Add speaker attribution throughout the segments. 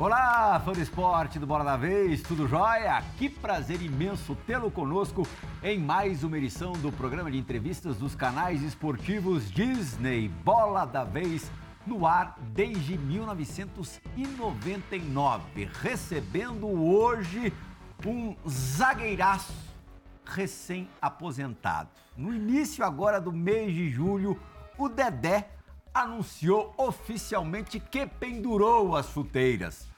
Speaker 1: Olá, fã do esporte do Bola da Vez, tudo jóia? Que prazer imenso tê-lo conosco em mais uma edição do programa de entrevistas dos canais esportivos Disney Bola da Vez, no ar desde 1999, recebendo hoje um zagueiraço recém-aposentado. No início agora do mês de julho, o Dedé anunciou oficialmente que pendurou as chuteiras.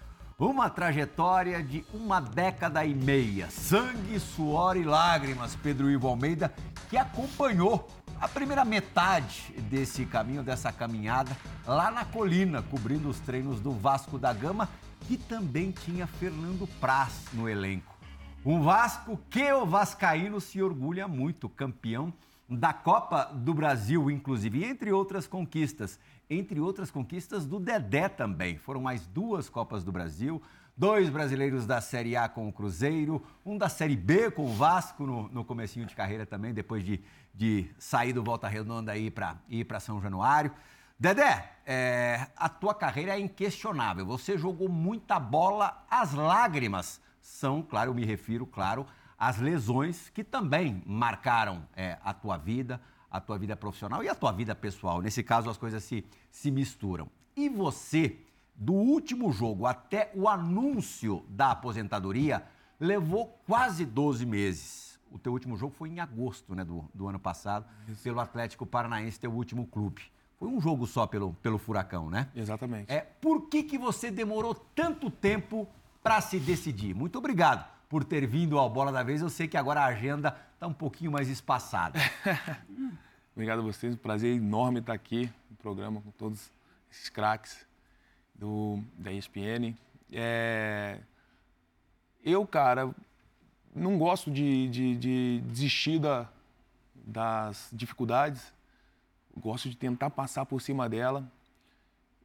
Speaker 1: Uma trajetória de uma década e meia, sangue, suor e lágrimas, Pedro Ivo Almeida, que acompanhou a primeira metade desse caminho, dessa caminhada, lá na colina, cobrindo os treinos do Vasco da Gama, que também tinha Fernando Praz no elenco. Um Vasco que o Vascaíno se orgulha muito, campeão da Copa do Brasil, inclusive, entre outras conquistas entre outras conquistas do Dedé também. Foram mais duas Copas do Brasil, dois brasileiros da Série A com o Cruzeiro, um da Série B com o Vasco no, no comecinho de carreira também, depois de, de sair do Volta Redonda e ir para São Januário. Dedé, é, a tua carreira é inquestionável. Você jogou muita bola, as lágrimas são, claro, eu me refiro, claro, às lesões que também marcaram é, a tua vida, a tua vida profissional e a tua vida pessoal. Nesse caso, as coisas se, se misturam. E você, do último jogo até o anúncio da aposentadoria, levou quase 12 meses. O teu último jogo foi em agosto né, do, do ano passado, Isso. pelo Atlético Paranaense, teu último clube. Foi um jogo só pelo, pelo Furacão, né?
Speaker 2: Exatamente.
Speaker 1: É, por que, que você demorou tanto tempo para se decidir? Muito obrigado por ter vindo ao Bola da Vez. Eu sei que agora a agenda está um pouquinho mais espaçada.
Speaker 2: Obrigado a vocês, um prazer enorme estar aqui no programa com todos esses craques do, da ESPN. É... Eu, cara, não gosto de, de, de desistir da, das dificuldades, gosto de tentar passar por cima dela.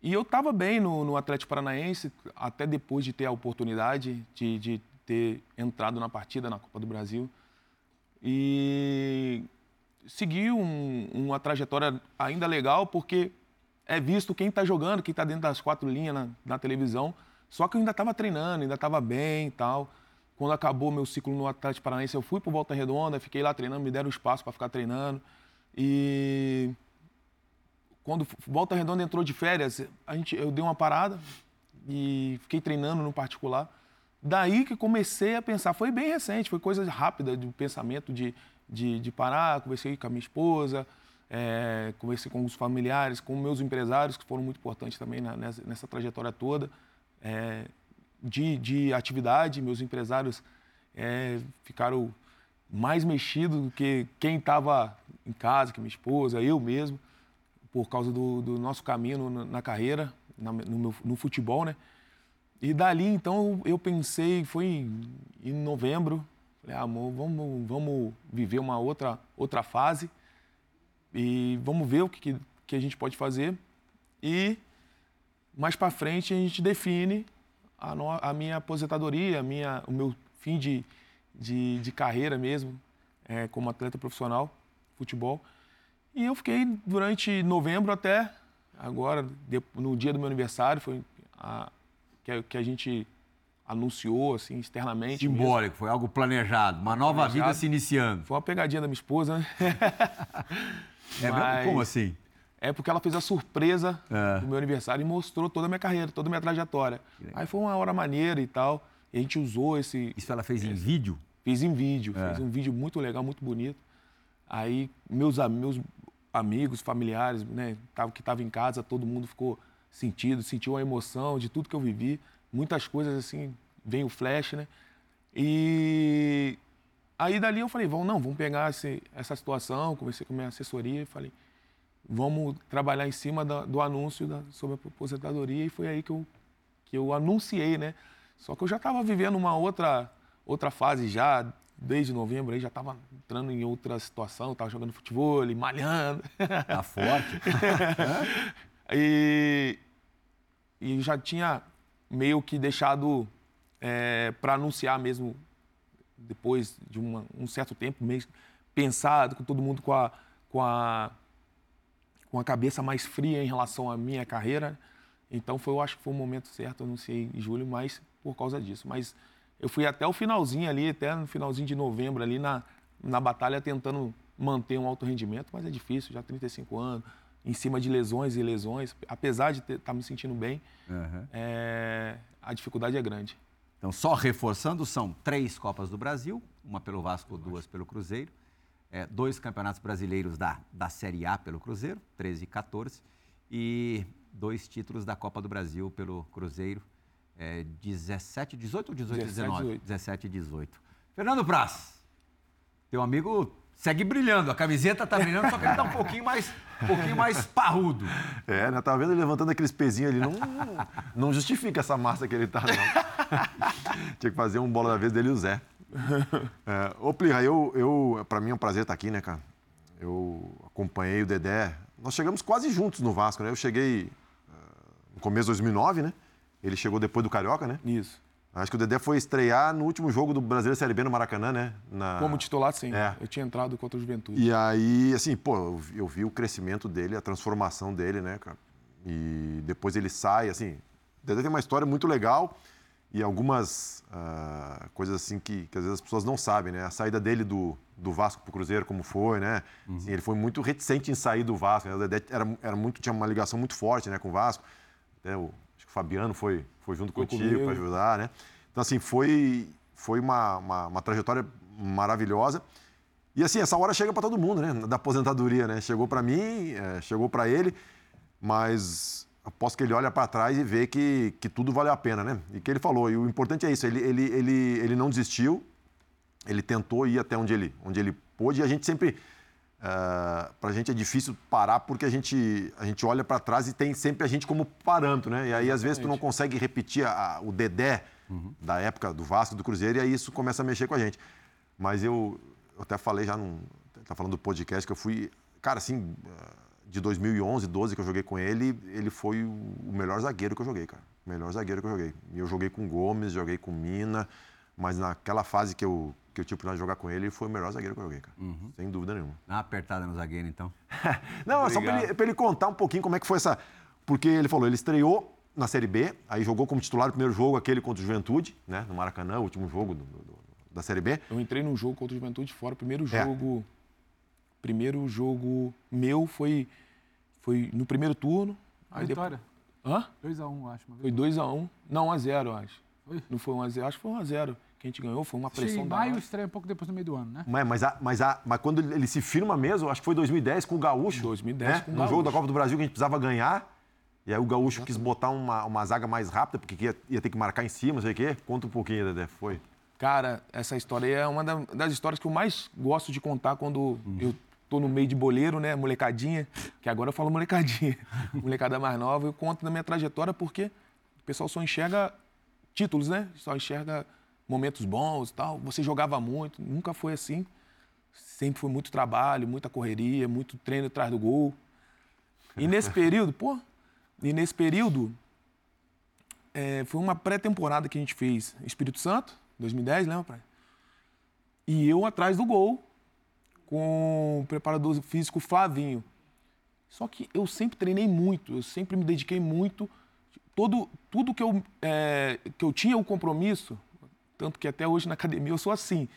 Speaker 2: E eu estava bem no, no, Atlético Paranaense, até depois de ter a oportunidade de, de ter entrado na partida na Copa do Brasil. E segui um, uma trajetória ainda legal, porque é visto quem está jogando, quem está dentro das quatro linhas na, na, televisão. Só que eu ainda estava treinando, ainda estava bem e tal. Quando acabou meu ciclo no Atlético Paranaense, eu fui para Volta Redonda, fiquei lá treinando, me deram espaço para ficar treinando. E quando Volta Redonda entrou de férias, a gente, eu dei uma parada e fiquei treinando no particular. Daí que comecei a pensar, foi bem recente, foi coisa rápida de pensamento de, de, de parar, conversei com a minha esposa, é, conversei com os familiares, com meus empresários, que foram muito importantes também na, nessa, nessa, trajetória toda é, de, de atividade. Meus empresários é, ficaram mais mexidos do que quem estava em casa, que minha esposa, eu mesmo, por causa do, do nosso caminho na, na carreira, no, no futebol, né? E dali, então, eu pensei, foi em novembro, falei, ah, amor, vamos, vamos viver uma outra, outra fase e vamos ver o que, que a gente pode fazer. E mais para frente a gente define a, no, a minha aposentadoria, a minha, o meu fim de, de, de carreira mesmo, é, como atleta profissional, futebol. E eu fiquei durante novembro até agora, no dia do meu aniversário, foi a, que a, que a gente anunciou assim externamente.
Speaker 1: Simbólico, mesmo. foi algo planejado, uma nova planejado. vida se iniciando.
Speaker 2: Foi uma pegadinha da minha esposa, né?
Speaker 1: é Mas... mesmo? Como assim?
Speaker 2: É porque ela fez a surpresa é. do meu aniversário e mostrou toda a minha carreira, toda a minha trajetória. Aí foi uma hora maneira e tal. E a gente usou esse.
Speaker 1: Isso ela fez esse... em vídeo?
Speaker 2: Fiz em vídeo. É. Fez um vídeo muito legal, muito bonito. Aí meus, meus amigos, familiares, né, que estavam em casa, todo mundo ficou sentido, sentiu a emoção de tudo que eu vivi. Muitas coisas assim, vem o flash, né? E aí dali eu falei, vamos, não, vamos pegar esse, essa situação, conversei com a minha assessoria e falei, vamos trabalhar em cima da, do anúncio da, sobre a aposentadoria e foi aí que eu, que eu anunciei, né? Só que eu já estava vivendo uma outra, outra fase já, desde novembro aí já estava entrando em outra situação, estava jogando futebol, malhando.
Speaker 1: Tá forte.
Speaker 2: e, e já tinha meio que deixado é, para anunciar mesmo depois de uma, um certo tempo, meio pensado, com todo mundo com a, com, a, com a cabeça mais fria em relação à minha carreira. Então foi, eu acho que foi o momento certo, anunciei em julho, mas por causa disso. Mas eu fui até o finalzinho ali, até no finalzinho de novembro ali na, na batalha tentando manter um alto rendimento, mas é difícil, já 35 anos, em cima de lesões e lesões, apesar de estar tá me sentindo bem, uhum. é, a dificuldade é grande.
Speaker 1: Então, só reforçando, são três Copas do Brasil, uma pelo Vasco, duas pelo Cruzeiro, é, dois campeonatos brasileiros da, da Série A pelo Cruzeiro, 13 e 14, e dois títulos da Copa do Brasil pelo Cruzeiro, é, 17, 18 ou 18 17, 19? 18. 17 e 18. Fernando Praz, teu amigo segue brilhando, a camiseta tá brilhando, só que ele tá um pouquinho mais, um pouquinho mais parrudo.
Speaker 3: É, né? Tava vendo ele levantando aqueles pezinhos ali, não, não justifica essa massa que ele tá, não. Tinha que fazer um bola da vez dele e o Zé. É, ô, Plirra, eu, eu, pra mim é um prazer estar aqui, né, cara? Eu acompanhei o Dedé. Nós chegamos quase juntos no Vasco, né? Eu cheguei uh, no começo de 2009, né? Ele chegou depois do Carioca, né?
Speaker 2: Isso.
Speaker 3: Acho que o Dedé foi estrear no último jogo do Brasileiro Série B no Maracanã, né?
Speaker 2: Na... Como titular, sim. É. Eu tinha entrado contra o Juventude.
Speaker 3: E aí, assim, pô, eu vi, o crescimento dele, a transformação dele, né, cara? E depois ele sai, assim. O Dedé tem uma história muito legal e algumas uh, coisas assim que, que, às vezes as pessoas não sabem, né? A saída dele do, do Vasco para o Cruzeiro, como foi, né? Uhum. Assim, ele foi muito reticente em sair do Vasco. Né? O Dedé era, era muito, tinha uma ligação muito forte né, com o Vasco. Até o Fabiano foi, foi junto foi contigo para ajudar, né? Então, assim, foi, foi uma, uma, uma trajetória maravilhosa. E, assim, essa hora chega para todo mundo, né? Da aposentadoria, né? Chegou para mim, é, chegou para ele, mas aposto que ele olha para trás e vê que, que tudo valeu a pena, né? E que ele falou, e o importante é isso, ele, ele, ele, ele não desistiu, ele tentou ir até onde ele, onde ele pôde, e a gente sempre, uh, eh, para a gente é difícil parar porque a gente, a gente olha para trás e tem sempre a gente como parâmetro, né? E aí, às vezes, tu não consegue repetir a, o Dedé uhum. da época do Vasco, do Cruzeiro, e aí isso começa a mexer com a gente. Mas eu, eu até falei já, num, tá falando do podcast, que eu fui, cara, assim... Uh, de 2011, 12 que eu joguei com ele, ele foi o melhor zagueiro que eu joguei, cara. O melhor zagueiro que eu joguei. E eu joguei com Gomes, joguei com Mina, mas naquela fase que eu, que eu tive para jogar com ele, ele foi o melhor zagueiro que eu joguei, cara. Uhum. Sem dúvida nenhuma.
Speaker 1: Dá uma apertada no zagueiro, então.
Speaker 3: Não, é só para ele, ele, contar um pouquinho como é que foi essa. Porque ele falou, ele estreou na Série B, aí jogou como titular o primeiro jogo, aquele contra o Juventude, né? No Maracanã, o último jogo do, do, da Série B.
Speaker 2: Eu entrei num jogo contra o Juventude fora, o primeiro é. jogo. É primeiro jogo meu foi, foi no primeiro turno.
Speaker 4: A vitória?
Speaker 2: Depois... Hã?
Speaker 4: 2x1, um, acho.
Speaker 2: Foi 2x1. Um. Não, 1x0, acho. Foi? Não foi 1x0. Acho que foi 1x0 que a gente ganhou. Foi uma pressão
Speaker 4: Em maio, estreia um pouco depois do meio do ano, né?
Speaker 3: Mas, mas, a, mas, a, mas quando ele se firma mesmo, acho que foi 2010 com o Gaúcho.
Speaker 2: 2010 né? com o
Speaker 3: No jogo da Copa do Brasil que a gente precisava ganhar. E aí o Gaúcho quis botar uma, uma zaga mais rápida, porque ia, ia ter que marcar em cima, não sei o quê. Conta um pouquinho, Dedé. Foi.
Speaker 2: Cara, essa história é uma das histórias que eu mais gosto de contar quando uhum. eu tô no meio de boleiro, né, molecadinha, que agora eu falo molecadinha, molecada mais nova, eu conto da minha trajetória porque o pessoal só enxerga títulos, né? Só enxerga momentos bons e tal. Você jogava muito, nunca foi assim. Sempre foi muito trabalho, muita correria, muito treino atrás do gol. E nesse período, pô, e nesse período é, foi uma pré-temporada que a gente fez Espírito Santo, 2010, lembra? E eu atrás do gol, com o preparador físico Flavinho. Só que eu sempre treinei muito, eu sempre me dediquei muito. Todo, tudo que eu, é, que eu tinha o compromisso, tanto que até hoje na academia eu sou assim.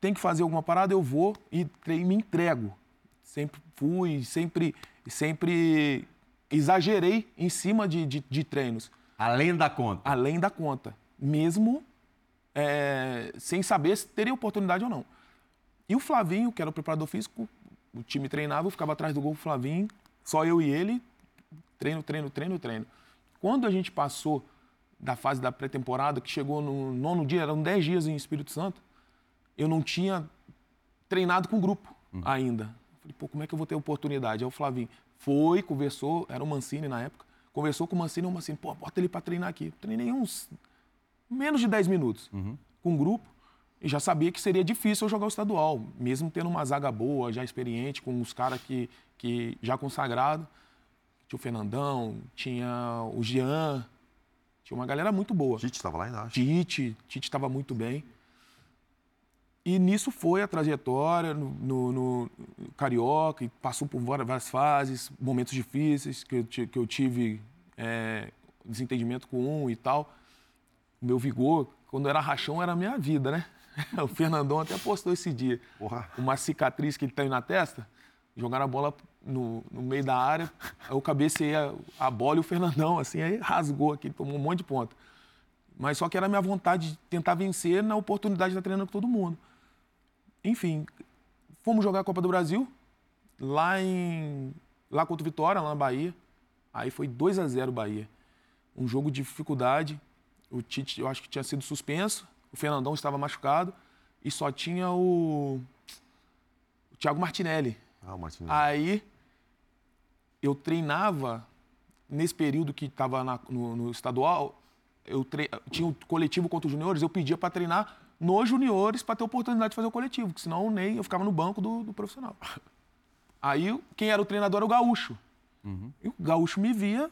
Speaker 2: Tem que fazer alguma parada, eu vou e me entrego. Sempre fui, sempre, sempre exagerei em cima de, de, de treinos.
Speaker 1: Além da conta?
Speaker 2: Além da conta. Mesmo é, sem saber se teria oportunidade ou não. E o Flavinho, que era o preparador físico, o time treinava, eu ficava atrás do gol do Flavinho, só eu e ele, treino, treino, treino, treino. Quando a gente passou da fase da pré-temporada, que chegou no nono dia, eram dez dias em Espírito Santo, eu não tinha treinado com o grupo uhum. ainda. Falei, pô, como é que eu vou ter oportunidade? Aí o Flavinho foi, conversou, era o Mancini na época, conversou com o Mancini e o Mancini, pô, bota ele para treinar aqui. Treinei uns menos de 10 minutos uhum. com o grupo e já sabia que seria difícil eu jogar o estadual, mesmo tendo uma zaga boa, já experiente, com os caras que, que já consagrado. Tinha o Fernandão, tinha o Jean, tinha uma galera muito boa.
Speaker 3: Tite estava lá ainda, acho.
Speaker 2: Tite, Tite estava muito bem. E nisso foi a trajetória no, no, no, Carioca, e passou por várias fases, momentos difíceis que eu, que eu tive é, desentendimento com um e tal. Meu vigor, quando era rachão, era a minha vida, né? O Fernandão até postou esse dia.
Speaker 3: Porra.
Speaker 2: Uma cicatriz que ele tem na testa, jogaram a bola no, no meio da área, eu cabeceei a, a bola e o Fernandão, assim, aí rasgou aqui, tomou um monte de ponta. Mas só que era a minha vontade de tentar vencer na oportunidade de estar treinando com todo mundo. Enfim, fomos jogar a Copa do Brasil, lá em. lá contra o Vitória, lá na Bahia. Aí foi 2 a 0 Bahia. Um jogo de dificuldade. O Tite, eu acho que tinha sido suspenso. O Fernandão estava machucado. E só tinha o. o Thiago Martinelli.
Speaker 3: Ah, o Martinez.
Speaker 2: Aí eu treinava nesse período que estava no, no estadual, eu tre... tinha um coletivo contra os juniores, eu pedia para treinar nos juniores para ter oportunidade de fazer o coletivo, porque senão nem eu ficava no banco do, do profissional. Aí quem era o treinador era o Gaúcho. E o Gaúcho me via,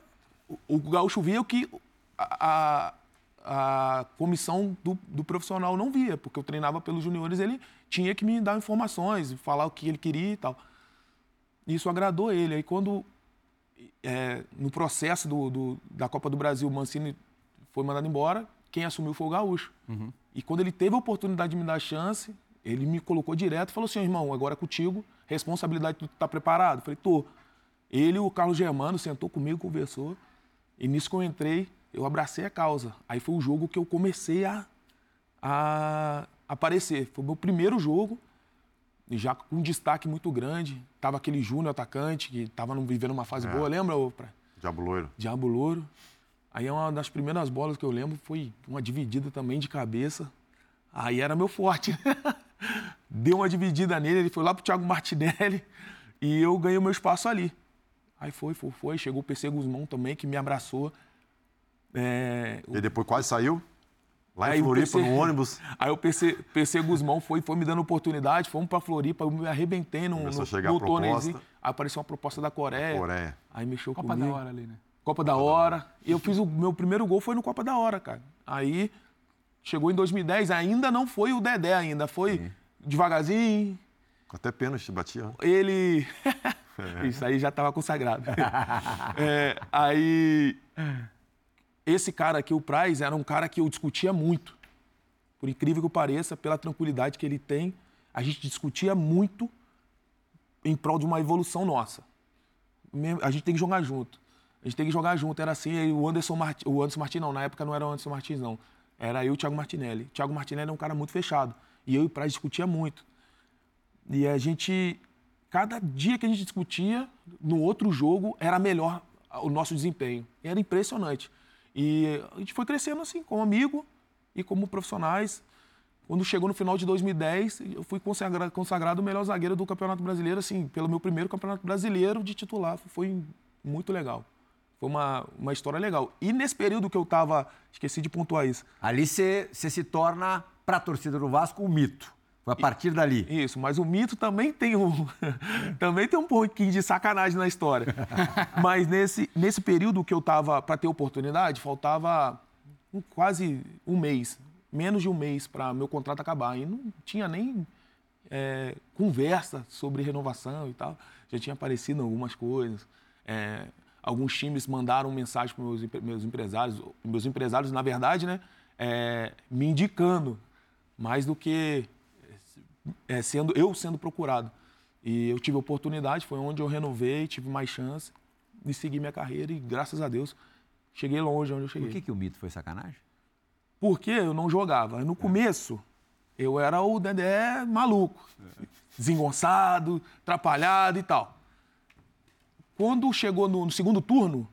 Speaker 2: o, o Gaúcho via o que a, a, a comissão do, do profissional não via, porque eu treinava pelos juniores, ele tinha que me dar informações, falar o que ele queria e tal. Isso agradou ele. Aí quando, é, no processo do, do- da Copa do Brasil, o Mancini foi mandado embora, quem assumiu foi o Gaúcho. E quando ele teve a oportunidade de me dar a chance, ele me colocou direto e falou assim, irmão, agora é contigo, responsabilidade, tu tá preparado? Eu falei, tô. Ele e o Carlos Germano sentou comigo, conversou, e nisso que eu entrei, eu abracei a causa. Aí foi o jogo que eu comecei a, a aparecer. Foi o meu primeiro jogo, já com um destaque muito grande. Tava aquele Júnior atacante, que tava vivendo uma fase
Speaker 3: É.
Speaker 2: boa, lembra? ô, Pra-
Speaker 3: Diabo loiro.
Speaker 2: Diabo Louro. Aí uma das primeiras bolas que eu lembro foi uma dividida também de cabeça. Aí era meu forte. Deu uma dividida nele, ele foi lá pro Thiago Martinelli e eu ganhei o meu espaço ali. Aí foi, foi, foi. Chegou o PC Guzmão também, que me abraçou. É,
Speaker 3: E depois quase saiu. Lá em Floripa,
Speaker 2: PC
Speaker 3: no ônibus.
Speaker 2: Aí o PC, PC Guzmão foi, foi me dando oportunidade, fomos pra Floripa, eu me arrebentei no,
Speaker 3: Começou
Speaker 2: no,
Speaker 3: chegar
Speaker 2: no apareceu uma proposta da Coreia.
Speaker 3: Coreia.
Speaker 2: Aí mexeu
Speaker 4: Copa
Speaker 2: comigo.
Speaker 4: da hora ali, né?
Speaker 2: Copa da Hora. E eu fiz o meu primeiro gol foi no Copa da Hora, cara. Aí chegou em 2010, ainda não foi o Dedé ainda, foi devagarzinho.
Speaker 3: Até pênalti batia. né?
Speaker 2: Ele Isso aí já estava consagrado. É, aí esse cara aqui, o Price, era um cara que eu discutia muito. Por incrível que pareça, pela tranquilidade que ele tem, a gente discutia muito em prol de uma evolução nossa. A gente tem que jogar junto. A gente tem que jogar junto. Era assim, o Anderson Martins, o Anderson Martins não, na época não era o Anderson Martins não. Era eu e o Thiago Martinelli. O Thiago Martinelli é um cara muito fechado. E eu e o Price discutia muito. E a gente, cada dia que a gente discutia, no outro jogo era melhor o nosso desempenho. Era impressionante. E a gente foi crescendo assim, como amigo e como profissionais. Quando chegou no final de 2010, eu fui consagrado, consagrado o melhor zagueiro do Campeonato Brasileiro, assim, pelo meu primeiro Campeonato Brasileiro de titular. Foi muito legal. Foi uma, uma história legal. E nesse período que eu estava, esqueci de pontuar isso,
Speaker 1: Ali você se torna, para a torcida do Vasco, um mito. Foi a partir dali.
Speaker 2: Isso, mas o mito também tem um, também tem um pouquinho de sacanagem na história. mas nesse, nesse período que eu tava para ter oportunidade, faltava um- quase um mês, menos de um mês para meu contrato acabar. E não tinha nem é, conversa sobre renovação e tal. Já tinha aparecido algumas coisas. É, alguns times mandaram mensagem para meus, meus empresários, meus empresários, na verdade, né, é, me indicando mais do que é, sendo eu sendo procurado. E eu tive oportunidade, foi onde eu renovei, tive mais chance de seguir minha carreira e graças a Deus cheguei longe onde eu cheguei.
Speaker 1: Por que, que o mito foi sacanagem?
Speaker 2: Porque eu não jogava. No começo, eu era o Dedé maluco, desengonçado, atrapalhado e tal. Quando chegou no, no segundo turno,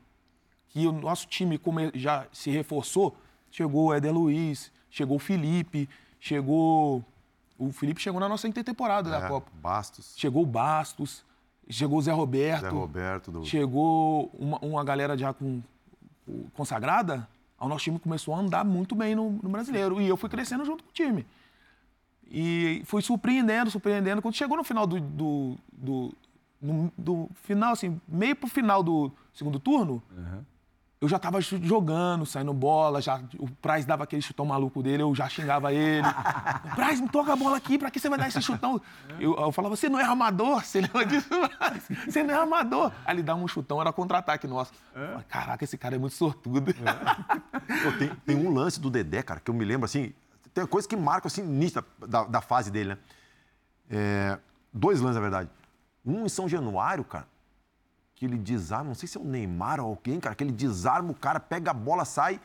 Speaker 2: que o nosso time já se reforçou, chegou o Éder Luiz, chegou o Felipe, chegou. O Felipe chegou na nossa intertemporada da
Speaker 3: É,
Speaker 2: Copa.
Speaker 3: Bastos.
Speaker 2: Chegou o Bastos, chegou o Zé Roberto.
Speaker 3: Zé Roberto. Do...
Speaker 2: Chegou uma, uma galera já com, consagrada, o nosso time começou a andar muito bem no, no brasileiro. E eu fui crescendo junto com o time. E fui surpreendendo, surpreendendo. Quando chegou no final do. do, do, no- do final, assim, meio pro final do segundo turno, eu já tava jogando, saindo bola, já, o Praz dava aquele chutão maluco dele, eu já xingava ele. Praz, me toca a bola aqui, pra que você vai dar esse chutão? Eu, eu falava, você não é armador? Você lembra disso? Praz? Você não é armador. Aí ele dava um chutão, era contra-ataque nosso. Eu falei, Caraca, esse cara é muito sortudo.
Speaker 3: Pô, tem, tem um lance do Dedé, cara, que eu me lembro assim. Tem coisa que marca assim, nítida da, da fase dele, né? É, dois lances, na verdade. Um em São Januário, cara, que ele desarma, não sei se é o Neymar ou alguém, cara, que ele desarma, o cara pega a bola, sai,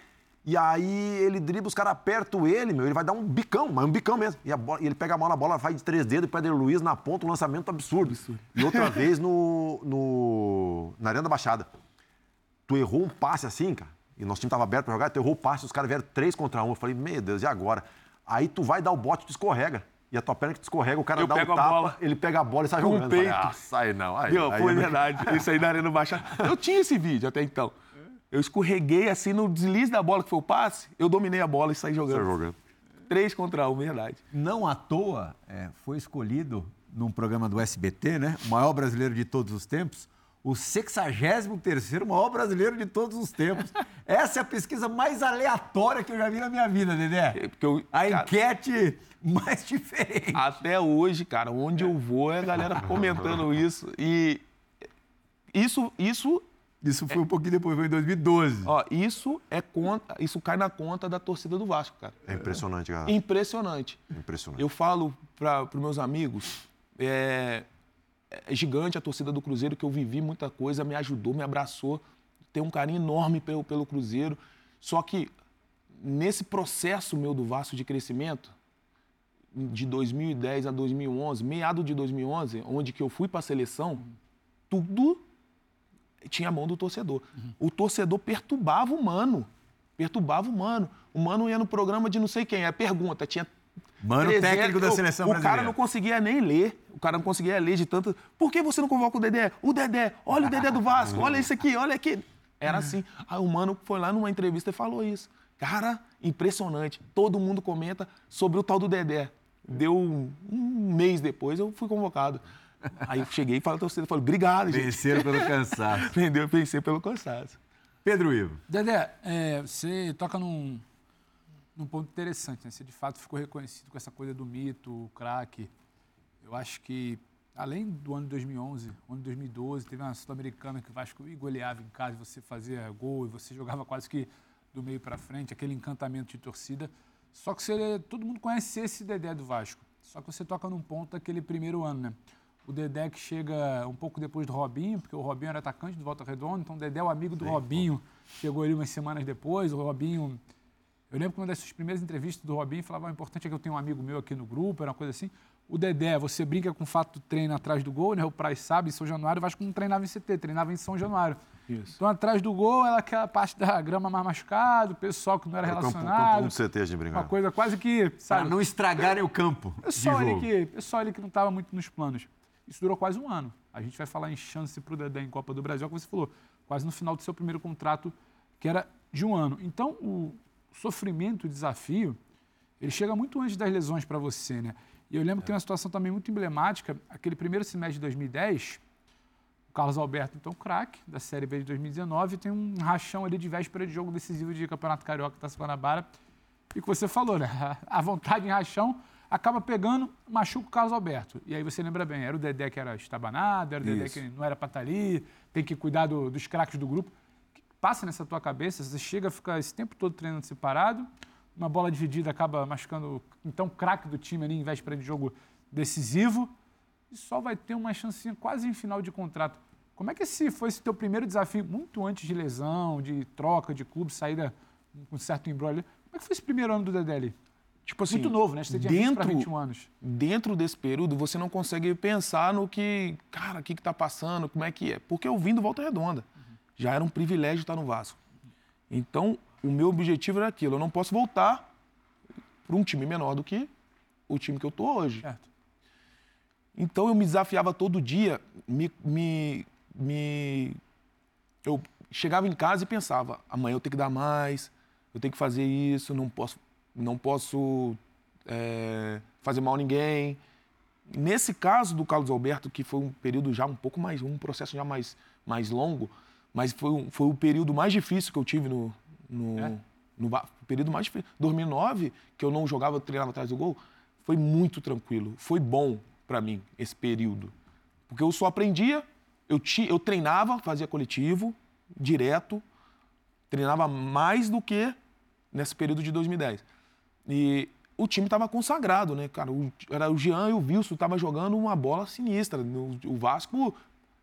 Speaker 3: e aí ele dribla, os caras apertam ele, meu, ele vai dar um bicão, mas um bicão mesmo. E, bola- e ele pega a bola, a bola vai de três dedos, e o Pedro Luiz na ponta, um lançamento absurdo. E outra vez no, no, na Arena da Baixada tu errou um passe assim, cara, e nosso time tava aberto pra jogar, tu errou o passe, os caras vieram três contra um. Eu falei, meu Deus, e agora? Aí tu vai dar o bote, tu escorrega. E a tua perna que escorrega, o cara
Speaker 2: Eu
Speaker 3: dá um tapa,
Speaker 2: bola
Speaker 3: ele pega a bola e sai
Speaker 2: com o
Speaker 3: jogando. Eu falei,
Speaker 2: peito.
Speaker 3: ah, sai não. Aí,
Speaker 2: Não,
Speaker 3: aí
Speaker 2: foi
Speaker 3: é-
Speaker 2: verdade. Isso aí da Arena Baixada. Eu tinha esse vídeo até então. Eu escorreguei assim no deslize da bola, que foi o passe, eu dominei a bola e saí jogando.
Speaker 3: Sai jogando.
Speaker 2: Três contra um, verdade.
Speaker 1: Não à toa é, foi escolhido num programa do SBT, né? O maior brasileiro de todos os tempos, o 63º maior brasileiro de todos os tempos. Essa é a pesquisa mais aleatória que eu já vi na minha vida, Dedé.
Speaker 2: Porque eu,
Speaker 1: A
Speaker 2: cara,
Speaker 1: enquete mais diferente.
Speaker 2: até hoje, cara, onde eu vou é a galera comentando isso. E isso, isso,
Speaker 1: Isso foi um pouquinho depois, foi em 2012.
Speaker 2: ó, isso é conta, isso cai na conta da torcida do Vasco, cara.
Speaker 3: É impressionante, cara.
Speaker 2: Impressionante.
Speaker 3: Impressionante.
Speaker 2: Eu falo para os meus amigos, é, é gigante a torcida do Cruzeiro, que eu vivi muita coisa, me ajudou, me abraçou, tenho um carinho enorme pelo, pelo Cruzeiro. Só que nesse processo meu do Vasco de crescimento, de 2010 a 2011, meado de 2011, onde que eu fui para a seleção, tudo tinha a mão do torcedor. O torcedor perturbava o mano. Perturbava o mano. O mano ia no programa de não sei quem. É pergunta, tinha.
Speaker 1: Mano, técnico da
Speaker 2: o-
Speaker 1: seleção
Speaker 2: O cara
Speaker 1: brasileira.
Speaker 2: não conseguia nem ler. O cara não conseguia ler de tanto. Por que você não convoca o Dedé? O Dedé, olha o Dedé do Vasco, olha isso aqui, olha aqui. Era assim. Aí o mano foi lá numa entrevista e falou isso. Cara, impressionante. Todo mundo comenta sobre o tal do Dedé. Deu um, um mês depois, eu fui convocado. Aí eu cheguei e falei, torcida, falei, obrigado, gente.
Speaker 1: Venceram pelo cansaço.
Speaker 2: Entendeu? Eu pensei pelo cansaço.
Speaker 1: Pedro Ivo.
Speaker 4: Dedé, é, você toca num, num ponto interessante, né? Você de fato ficou reconhecido com essa coisa do mito, o craque. Eu acho que, além do ano de 2011, o ano de 2012, teve uma Sul-Americana que o Vasco goleava em casa você fazia gol e você jogava quase que do meio para frente, aquele encantamento de torcida. Só que você, todo mundo conhece esse Dedé do Vasco. Só que você toca num ponto daquele primeiro ano, né? O Dedé que chega um pouco depois do Robinho, porque o Robinho era atacante do Volta Redonda, então o Dedé é o amigo do Robinho, chegou ali umas semanas depois, o Robinho... Eu lembro que uma das suas primeiras entrevistas do Robinho falava, o importante é que eu tenho um amigo meu aqui no grupo, era uma coisa assim. O Dedé, você brinca com o fato do treino atrás do gol, né? O Praz sabe, em São Januário, o Vasco não treinava em CT, treinava em São Januário.
Speaker 2: Isso.
Speaker 4: Então, atrás do gol, era aquela parte da grama mais machucado, o pessoal que não era
Speaker 3: Era campo,
Speaker 4: relacionado.
Speaker 3: campo 1 do CT, a gente
Speaker 4: Uma coisa quase que,
Speaker 1: Para
Speaker 4: sabe,
Speaker 1: não estragarem o campo de
Speaker 4: pessoal ali
Speaker 1: jogo.
Speaker 4: que, pessoal ali que não estava muito nos planos. Isso durou quase um ano. A gente vai falar em chance para o Dedé em Copa do Brasil, como você falou, quase no final do seu primeiro contrato, que era de um ano. Então, o sofrimento, o desafio, ele chega muito antes das lesões para você, né? E eu lembro que tem uma situação também muito emblemática, aquele primeiro semestre de 2010, o Carlos Alberto, então craque da Série B de 2019, tem um rachão ali de véspera de jogo decisivo de Campeonato Carioca, Taça Guanabara, e o que você falou, né? A vontade em rachão acaba pegando, machuca o Carlos Alberto. E aí você lembra bem, era o Dedé que era estabanado, era o Dedé
Speaker 3: Isso.
Speaker 4: que não era para estar ali, tem que cuidar do- dos craques do grupo. O que passa nessa tua cabeça? Você chega a ficar esse tempo todo treinando separado, uma bola dividida acaba machucando, então, o craque do time ali em véspera de jogo decisivo, e só vai ter uma chancinha quase em final de contrato. Como é que esse foi esse teu primeiro desafio, muito antes de lesão, de troca de clube, saída com certo embrulho? Como é que foi esse primeiro ano do Dedé ali?
Speaker 2: Tipo assim,
Speaker 4: Muito novo, né? Você tinha 20 para
Speaker 2: dentro,
Speaker 4: 21 anos.
Speaker 2: dentro desse período, você não consegue pensar no que, cara, o que, que tá passando, como é que é. Porque eu vim do Volta Redonda. Já era um privilégio estar no Vasco. Então, o meu objetivo era aquilo. Eu não posso voltar para um time menor do que o time que eu tô hoje.
Speaker 4: Certo.
Speaker 2: Então eu me desafiava todo dia, me, me, me- eu chegava em casa e pensava, amanhã eu tenho que dar mais, eu tenho que fazer isso, não posso, não posso é, fazer mal a ninguém. Nesse caso do Carlos Alberto, que foi um período já um pouco mais, um processo já mais, mais longo, Mas foi, um- foi o período mais difícil que eu tive no. No,
Speaker 4: É?
Speaker 2: no período mais difícil. 2009, que eu não jogava, eu treinava atrás do gol, foi muito tranquilo. Foi bom para mim esse período. Porque eu só aprendia, eu, ti, eu treinava, fazia coletivo, direto, treinava mais do que nesse período de 2010. E o time estava consagrado, né, cara? O- era o Jean e o Wilson estavam jogando uma bola sinistra. O, o Vasco,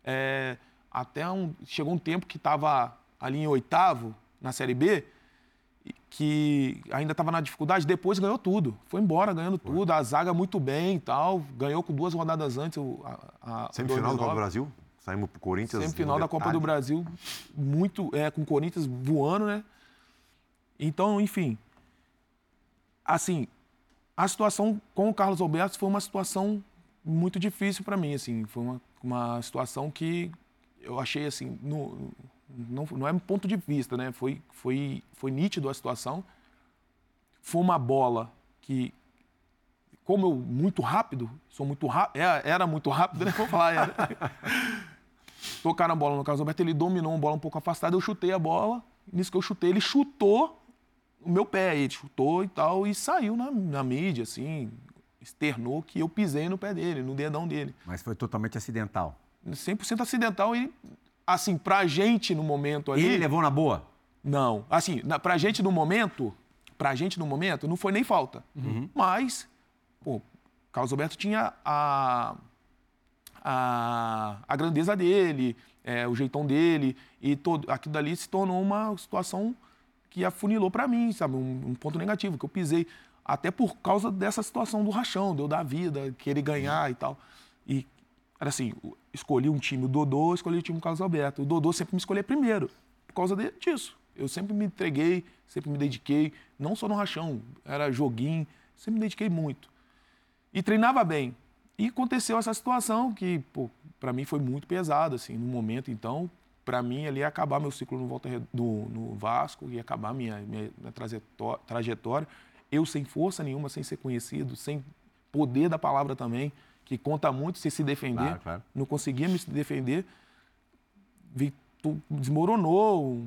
Speaker 2: é, até um, chegou um tempo que estava ali em oitavo, na Série B, que ainda estava na dificuldade, depois ganhou tudo. Foi embora ganhando tudo, a zaga muito bem e tal. Ganhou com duas rodadas antes. o- A, a,
Speaker 3: Semifinal do Copa
Speaker 2: 2009.
Speaker 3: do Brasil? Saímos pro Corinthians.
Speaker 2: Semifinal da Copa do. Brasil, muito, é, com o Corinthians voando, né? Então, enfim. Assim, a situação com o Carlos Alberto foi uma situação muito difícil para mim, assim. Foi uma, uma situação que eu achei, assim, no, não, não é um ponto de vista, né? Foi, foi, foi nítido a situação. Foi uma bola que como eu muito rápido, sou muito rápido, era muito rápido, né? Vou falar, era. Tocaram a bola no Carlos Alberto, ele dominou uma bola um pouco afastada, eu chutei a bola. Nisso que eu chutei, ele chutou o meu pé, ele chutou e tal, e saiu na, na mídia, assim, externou que eu pisei no pé dele, no dedão dele.
Speaker 1: Mas foi totalmente acidental.
Speaker 2: 100% acidental e, assim, pra gente no momento ali...
Speaker 1: Ele levou na boa?
Speaker 2: Não. Assim, na, pra gente no momento, pra gente no momento, não foi nem falta. Mas, pô, Carlos Alberto tinha a, a, a grandeza dele, é, o jeitão dele, e todo, aquilo dali se tornou uma situação que afunilou pra mim, sabe? Um, um ponto negativo, que eu pisei. Até por causa dessa situação do rachão, de eu dar vida, querer ganhar e tal. E era assim, escolhi um time, o Dodô, escolhi o time do Carlos Alberto. O Dodô sempre me escolheu primeiro, por causa de- disso. Eu sempre me entreguei, sempre me dediquei, não só no rachão, era joguinho, sempre me dediquei muito. E treinava bem. E aconteceu essa situação que, pô, para mim foi muito pesado, assim, no momento, então, para mim ali ia acabar meu ciclo no, Volta no, no Vasco, ia acabar minha, minha, minha trajetó- trajetória. Eu sem força nenhuma, sem ser conhecido, sem poder da palavra também, que conta muito se se defender.
Speaker 1: Claro, claro.
Speaker 2: Não conseguia me defender. Vi, tu- desmoronou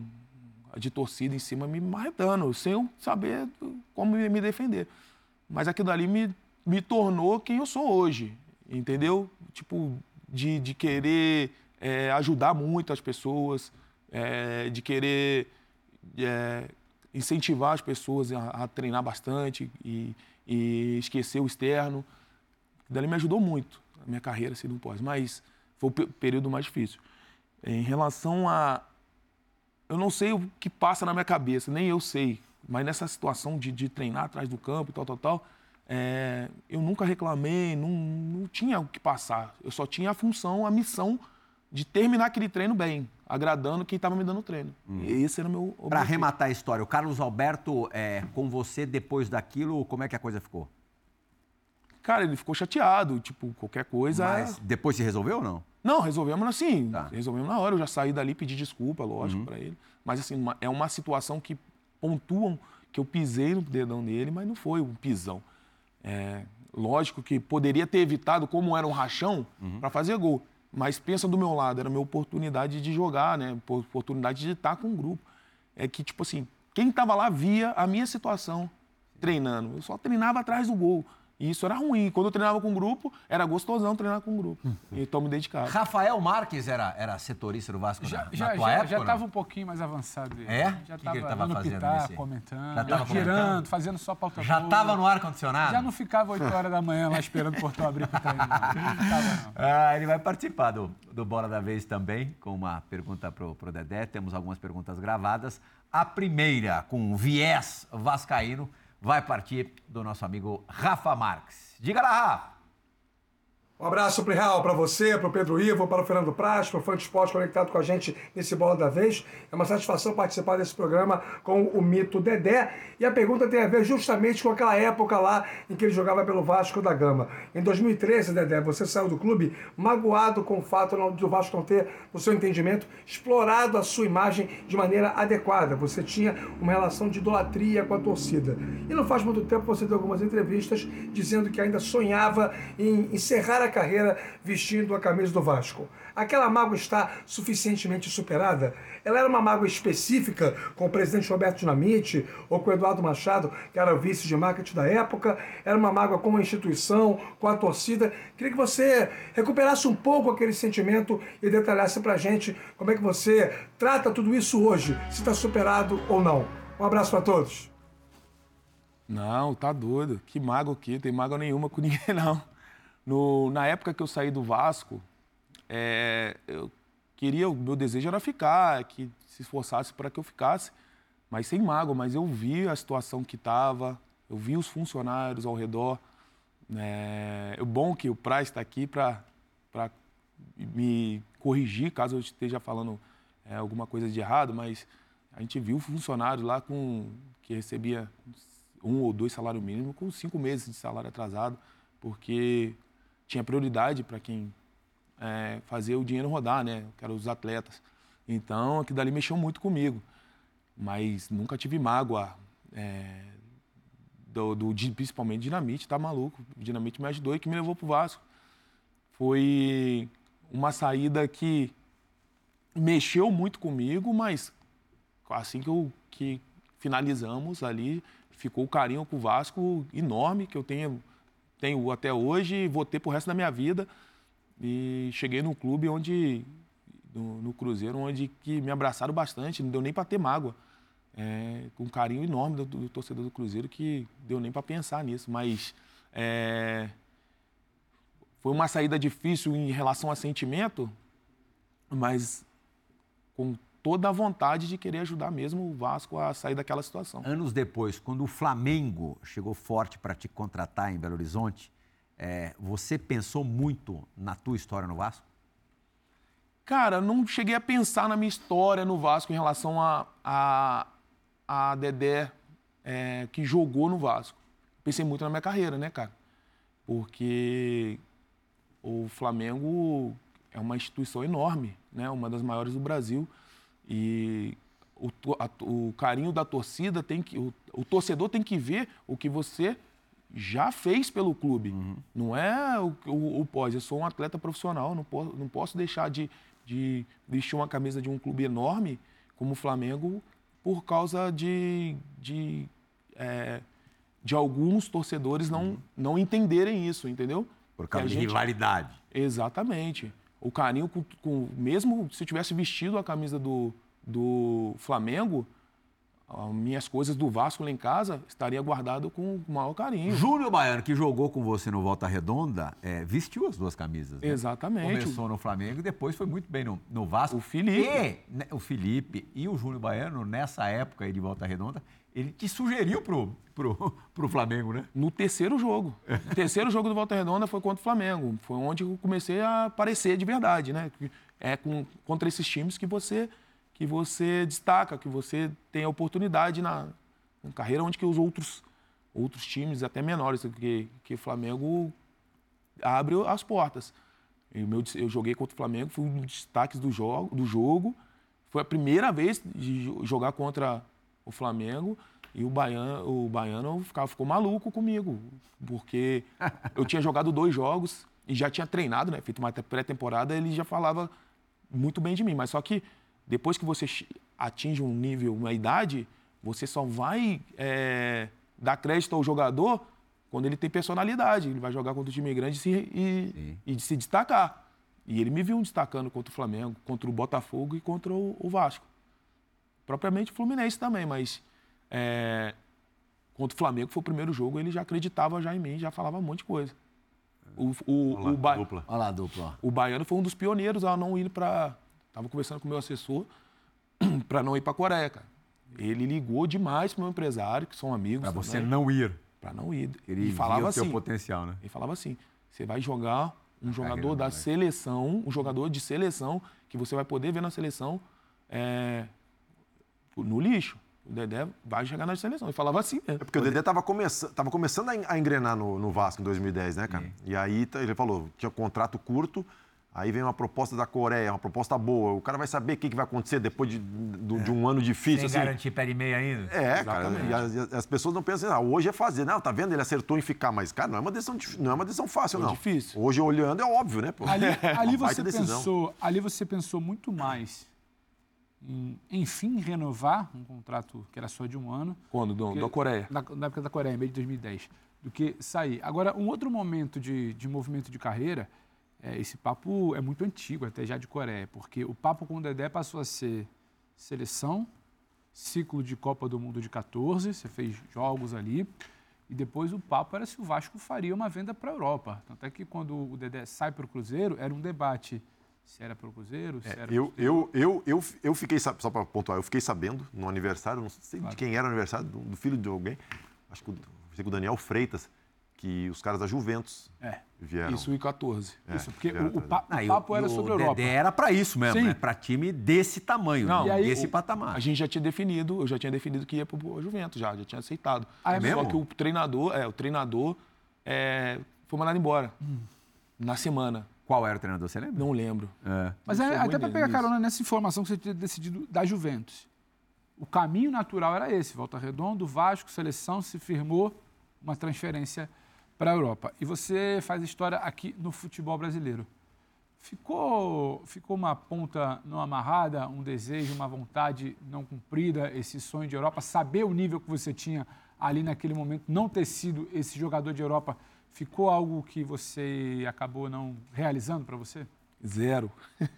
Speaker 2: a de torcida em cima me marretando, sem eu saber como me me defender. Mas aquilo ali me, me tornou quem eu sou hoje, entendeu? Tipo, de, de querer é, ajudar muito as pessoas, é, de querer é, incentivar as pessoas a, a treinar bastante e, e esquecer o externo. Dali me ajudou muito na minha carreira, assim, no pós. Mas foi o pe- período mais difícil. Em relação a. Eu não sei o que passa na minha cabeça, nem eu sei. Mas nessa situação de, de treinar atrás do campo e tal, tal, tal, é, eu nunca reclamei, não, não tinha o que passar. Eu só tinha a função, a missão de terminar aquele treino bem, agradando quem estava me dando o treino. E esse era o meu objetivo.
Speaker 1: Para arrematar a história, o Carlos Alberto, é, com você depois daquilo, como é que a coisa ficou?
Speaker 2: Cara, ele ficou chateado, tipo, qualquer coisa.
Speaker 1: Mas depois se resolveu ou não?
Speaker 2: Não, resolvemos assim.
Speaker 1: Tá.
Speaker 2: Resolvemos na hora. Eu já saí dali, pedi desculpa, lógico, pra ele. Mas assim, é uma situação que pontuam que eu pisei no dedão dele, mas não foi um pisão. É, lógico que poderia ter evitado, como era um rachão, pra fazer gol. Mas pensa do meu lado, era a minha oportunidade de jogar, né? Por- Oportunidade de estar com um grupo. É que, tipo assim, quem tava lá via a minha situação treinando. Eu só treinava atrás do gol. E isso era ruim. Quando eu treinava com um grupo, era gostosão treinar com um grupo. Então me dedicava.
Speaker 1: Rafael Marques era, era setorista do Vasco
Speaker 4: Já,
Speaker 1: na,
Speaker 4: já,
Speaker 1: na tua
Speaker 4: já,
Speaker 1: época?
Speaker 4: já estava um pouquinho mais avançado. ele.
Speaker 1: É?
Speaker 4: Já
Speaker 1: Que que ele
Speaker 4: estava
Speaker 1: tava fazendo
Speaker 4: pitaco,
Speaker 1: nesse-
Speaker 4: comentando,
Speaker 1: Já tava
Speaker 4: girando,
Speaker 1: comentando?
Speaker 4: fazendo só pauta
Speaker 1: Já estava no ar-condicionado?
Speaker 4: Já não ficava 8 horas da manhã lá esperando o portão abrir pro treino. Não, não ficava, não.
Speaker 1: Ah, ele vai participar do, do Bola da Vez também, com uma pergunta pro, pro Dedé. Temos algumas perguntas gravadas. A primeira, com viés vascaíno, vai partir do nosso amigo Rafa Marques. Diga lá, Rafa.
Speaker 5: Um abraço pro Real, para você, para o Pedro Ivo, para o Fernando Praz, para o Fã de Esporte conectado com a gente nesse Bola da Vez. É uma satisfação participar desse programa com o mito Dedé. E a pergunta tem a ver justamente com aquela época lá em que ele jogava pelo Vasco da Gama. Em 2013, Dedé, você saiu do clube magoado com o fato do Vasco não ter, no seu entendimento, explorado a sua imagem de maneira adequada. Você tinha uma relação de idolatria com a torcida. E não faz muito tempo você deu algumas entrevistas dizendo que ainda sonhava em encerrar a a carreira vestindo a camisa do Vasco. Aquela mágoa está suficientemente superada? Ela era uma mágoa específica com o presidente Roberto Dinamite ou com o Eduardo Machado, que era o vice de marketing da época? Era uma mágoa com a instituição, com a torcida? Queria que você recuperasse um pouco aquele sentimento e detalhasse pra gente como é que você trata tudo isso hoje, se está superado ou não. Um abraço para todos.
Speaker 2: Não, tá doido. Que mágoa aqui, tem mágoa nenhuma com ninguém, não. No, na época que eu saí do Vasco, é, eu queria, o meu desejo era ficar, que se esforçasse para que eu ficasse, mas sem mágoa. Mas eu vi a situação que estava, eu vi os funcionários ao redor. É, é bom que o Praz está aqui para me corrigir caso eu esteja falando é, alguma coisa de errado, mas a gente viu funcionários lá com que recebia um ou dois salários mínimos com cinco meses de salário atrasado, porque tinha prioridade para quem é, o dinheiro rodar, né? Que eram os atletas. Então, aquilo dali mexeu muito comigo. Mas nunca tive mágoa, é, do, do, principalmente Dinamite, tá maluco? Dinamite me ajudou e que me levou pro Vasco. Foi uma saída que mexeu muito comigo, mas assim que, eu, que finalizamos ali, ficou o carinho com o Vasco enorme, que eu tenho, tenho até hoje e vou ter pro resto da minha vida. E cheguei num clube onde, no, no Cruzeiro, onde que me abraçaram bastante, não deu nem para ter mágoa. É, com um carinho enorme do, do, torcedor do Cruzeiro que deu nem para pensar nisso. Mas é, foi uma saída difícil em relação a sentimento, mas com toda a vontade de querer ajudar mesmo o Vasco a sair daquela situação.
Speaker 1: Anos depois, quando o Flamengo chegou forte para te contratar em Belo Horizonte, é, você pensou muito na tua história no Vasco?
Speaker 2: Cara, não cheguei a pensar na minha história no Vasco em relação a, a, a Dedé é, que jogou no Vasco. Pensei muito na minha carreira, né, cara? Porque o Flamengo é uma instituição enorme, né? Uma das maiores do Brasil. E o, a, o carinho da torcida tem que. O, o torcedor tem que ver o que você já fez pelo clube. Uhum. Não é o, o, o, pós. Eu sou um atleta profissional, não posso, não posso deixar de, de vestir uma camisa de um clube enorme como o Flamengo por causa de, de, é, de alguns torcedores não, uhum. não entenderem isso, entendeu?
Speaker 1: Por causa de gente... rivalidade.
Speaker 2: Exatamente. O carinho com, com, Mesmo se eu tivesse vestido a camisa do, do Flamengo, minhas coisas do Vasco lá em casa estaria guardado com o maior carinho.
Speaker 1: Júnior Baiano, que jogou com você no Volta Redonda, é, vestiu as duas camisas. Né?
Speaker 2: Exatamente.
Speaker 1: Começou no Flamengo e depois foi muito bem no, no Vasco.
Speaker 2: O Felipe.
Speaker 1: E, né, o Felipe e o Júnior Baiano, nessa época aí de Volta Redonda, ele te sugeriu pro, pro, pro Flamengo, né?
Speaker 2: No terceiro jogo. o terceiro jogo do Volta Redonda foi contra o Flamengo. Foi onde eu comecei a aparecer de verdade, né? É com, contra esses times que você que você destaca, que você tem a oportunidade na, na carreira onde que os outros, outros times, até menores que, que o Flamengo, abre as portas. Eu, meu, eu joguei contra o Flamengo, fui um dos destaques do jogo, do jogo. Foi a primeira vez de jogar contra o Flamengo e o baiano, o baiano ficava, ficou maluco comigo, porque eu tinha jogado dois jogos e já tinha treinado, né, feito uma pré-temporada, ele já falava muito bem de mim. Mas só que depois que você atinge um nível, uma idade, você só vai é, dar crédito ao jogador quando ele tem personalidade. Ele vai jogar contra o time grande e, e, e se destacar. E ele me viu destacando contra o Flamengo, contra o Botafogo e contra o, o Vasco. Propriamente o Fluminense também, mas é, contra o Flamengo foi o primeiro jogo, ele já acreditava já em mim, já falava um monte de coisa. O, o,
Speaker 3: Olha lá,
Speaker 2: o, ba...
Speaker 3: dupla.
Speaker 1: Olha lá, dupla.
Speaker 2: o Baiano foi um dos pioneiros a não ir para Estava conversando com o meu assessor para não ir para a Coreia, cara. Ele ligou demais para o meu empresário, que são amigos.
Speaker 1: Para você não ir.
Speaker 2: Para não ir.
Speaker 1: Ele e falava o assim. potencial, né?
Speaker 2: Ele falava assim: você vai jogar um jogador da seleção, um jogador de seleção, que você vai poder ver na seleção é, no lixo. O Dedé vai chegar na seleção. Ele falava assim
Speaker 3: mesmo. É porque o Dedé estava começando, tava começando a engrenar no, no Vasco em 2010, né, cara? Sim. E aí tá, ele falou: tinha contrato curto Aí vem uma proposta da Coreia, uma proposta boa. O cara vai saber o que, que vai acontecer depois de, do- de um ano difícil.
Speaker 1: Sem
Speaker 3: assim.
Speaker 1: garantir pé e meia ainda?
Speaker 3: É, cara. E as, as pessoas não pensam, ah, hoje é fazer. Não, tá vendo? Ele acertou em ficar. Mas, cara, não é uma decisão, não é uma decisão fácil,
Speaker 2: Foi
Speaker 3: não.
Speaker 2: difícil.
Speaker 3: Hoje, olhando, é óbvio, né? pô?
Speaker 4: Ali, ali
Speaker 3: Uma
Speaker 4: você
Speaker 3: decisão.
Speaker 4: pensou, ali você pensou muito mais em, enfim, renovar um contrato que era só de um ano,
Speaker 2: Quando? Do, da Coreia.
Speaker 4: na, na época da Coreia, em meio de 2010, do que sair. Agora, um outro momento de, de movimento de carreira, é, esse papo é muito antigo, até já de Coreia, porque o papo com o Dedé passou a ser seleção, ciclo de Copa do Mundo de 14, você fez jogos ali, e depois o papo era se o Vasco faria uma venda para a Europa. Tanto é que quando o Dedé sai para o Cruzeiro, era um debate se era para o Cruzeiro, se era pro
Speaker 3: É, Eu, eu, eu, eu, eu fiquei, só para pontuar, eu fiquei sabendo no aniversário, não sei de quem era o aniversário, do, do filho de alguém, acho que o, sei que o Daniel Freitas, que os caras da Juventus
Speaker 4: É,
Speaker 3: vieram.
Speaker 2: Isso em 14.
Speaker 3: É,
Speaker 4: isso, porque
Speaker 3: vieram
Speaker 4: o, o
Speaker 3: atrás.
Speaker 4: pa- o
Speaker 1: Ah, e
Speaker 4: papo era
Speaker 1: o
Speaker 4: sobre a Europa.
Speaker 1: Dedé era pra isso mesmo,
Speaker 4: Sim.
Speaker 1: né? Pra time desse tamanho,
Speaker 2: Não,
Speaker 1: né?
Speaker 4: aí
Speaker 1: desse
Speaker 4: o-
Speaker 1: patamar.
Speaker 2: A gente já tinha definido, eu já tinha definido que ia pro Juventus já, já tinha aceitado.
Speaker 4: Ah, é
Speaker 2: Só
Speaker 1: mesmo?
Speaker 2: que o treinador, é, o treinador é, foi mandado embora na semana.
Speaker 1: Qual era o treinador, você lembra?
Speaker 2: Não lembro.
Speaker 1: É.
Speaker 4: Mas
Speaker 2: Não
Speaker 4: é,
Speaker 2: sou
Speaker 4: até para pegar carona nessa informação que você tinha decidido da Juventus. O caminho natural era esse: Volta Redondo, Vasco, seleção, se firmou uma transferência para a Europa. E você faz história aqui no futebol brasileiro. Ficou, ficou uma ponta não amarrada, um desejo, uma vontade não cumprida, esse sonho de Europa, saber o nível que você tinha ali naquele momento, não ter sido esse jogador de Europa, ficou algo que você acabou não realizando para você?
Speaker 2: Zero.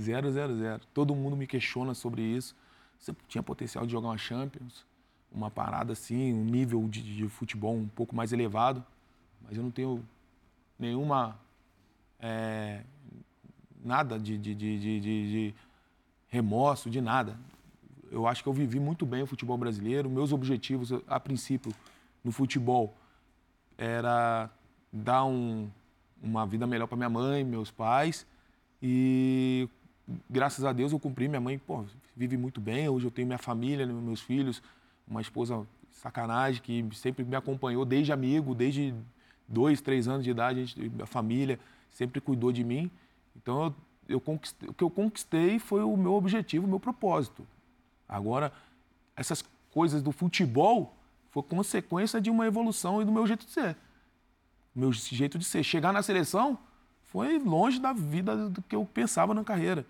Speaker 2: zero, zero, zero. Todo mundo me questiona sobre isso. Você tinha potencial de jogar uma Champions, uma parada assim, um nível de, de futebol um pouco mais elevado, mas eu não tenho nenhuma. é, nada de, de, de, remorso, de nada. Eu acho que eu vivi muito bem o futebol brasileiro. Meus objetivos, a princípio, no futebol, era dar um- uma vida melhor para minha mãe, meus pais. E graças a Deus eu cumpri. Minha mãe pô, vive muito bem. Hoje eu tenho minha família, meus filhos, uma esposa sacanagem que sempre me acompanhou desde amigo, desde dois, três anos de idade. A, gente, a família sempre cuidou de mim. Então eu, eu conquistei- o que eu conquistei foi o meu objetivo, o meu propósito. Agora, essas coisas do futebol foi consequência de uma evolução e do meu jeito de ser. Meu jeito de ser. Chegar na seleção foi longe da vida do que eu pensava na carreira.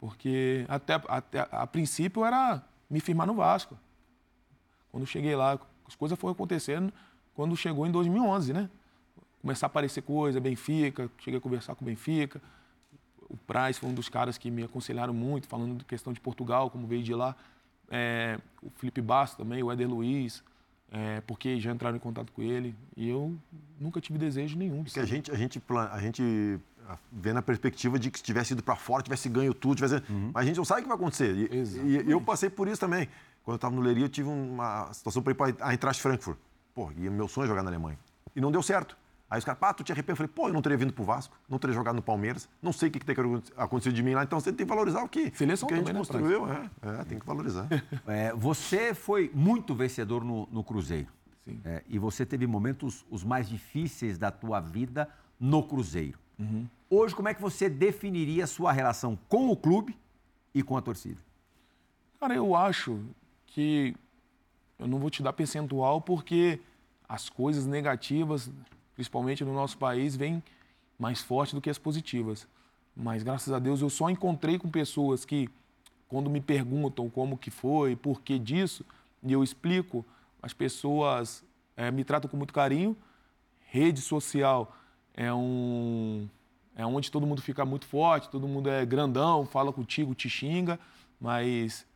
Speaker 2: Porque até, até a princípio era me firmar no Vasco. Quando cheguei lá, as coisas foram acontecendo quando chegou em 2011, né? Começar a aparecer coisa, Benfica, cheguei a conversar com o Benfica. O Price foi um dos caras que me aconselharam muito, falando de questão de Portugal, como veio de lá. É, o Felipe Bastos também, o Éder Luiz, é, porque já entraram em contato com ele. E eu nunca tive desejo nenhum. de
Speaker 3: Porque a gente, a gente, a gente ah, vê na perspectiva de que se tivesse ido para fora, tivesse ganho tudo, tivesse... mas a gente não sabe o que vai acontecer. E-. E, eu passei por isso também. Quando eu estava no Leiria, eu tive uma situação para ir para a Eintracht Frankfurt. Pô, e meu sonho é jogar na Alemanha. E não deu certo. Aí os caras, pá, tu te arrependeu? Eu falei, pô, eu não teria vindo pro Vasco, não teria jogado no Palmeiras, não sei o que, que tem que acontecer de mim lá, então você tem que valorizar o que,
Speaker 2: Seleção
Speaker 3: o que a gente
Speaker 2: também, né,
Speaker 3: construiu. É, é, tem que valorizar.
Speaker 1: É, você foi muito vencedor no, no Cruzeiro.
Speaker 2: Sim.
Speaker 1: É, e você teve momentos os mais difíceis da tua vida no Cruzeiro.
Speaker 2: Uhum.
Speaker 1: Hoje, como é que você definiria a sua relação com o clube e com a torcida?
Speaker 2: Cara, eu acho que eu não vou te dar percentual porque as coisas negativas, principalmente no nosso país, vêm mais forte do que as positivas. Mas graças a Deus eu só encontrei com pessoas que, quando me perguntam como que foi, por que disso, e eu explico, as pessoas eh, me tratam com muito carinho. Rede social é um é onde todo mundo fica muito forte, todo mundo é grandão, fala contigo, te xinga, mas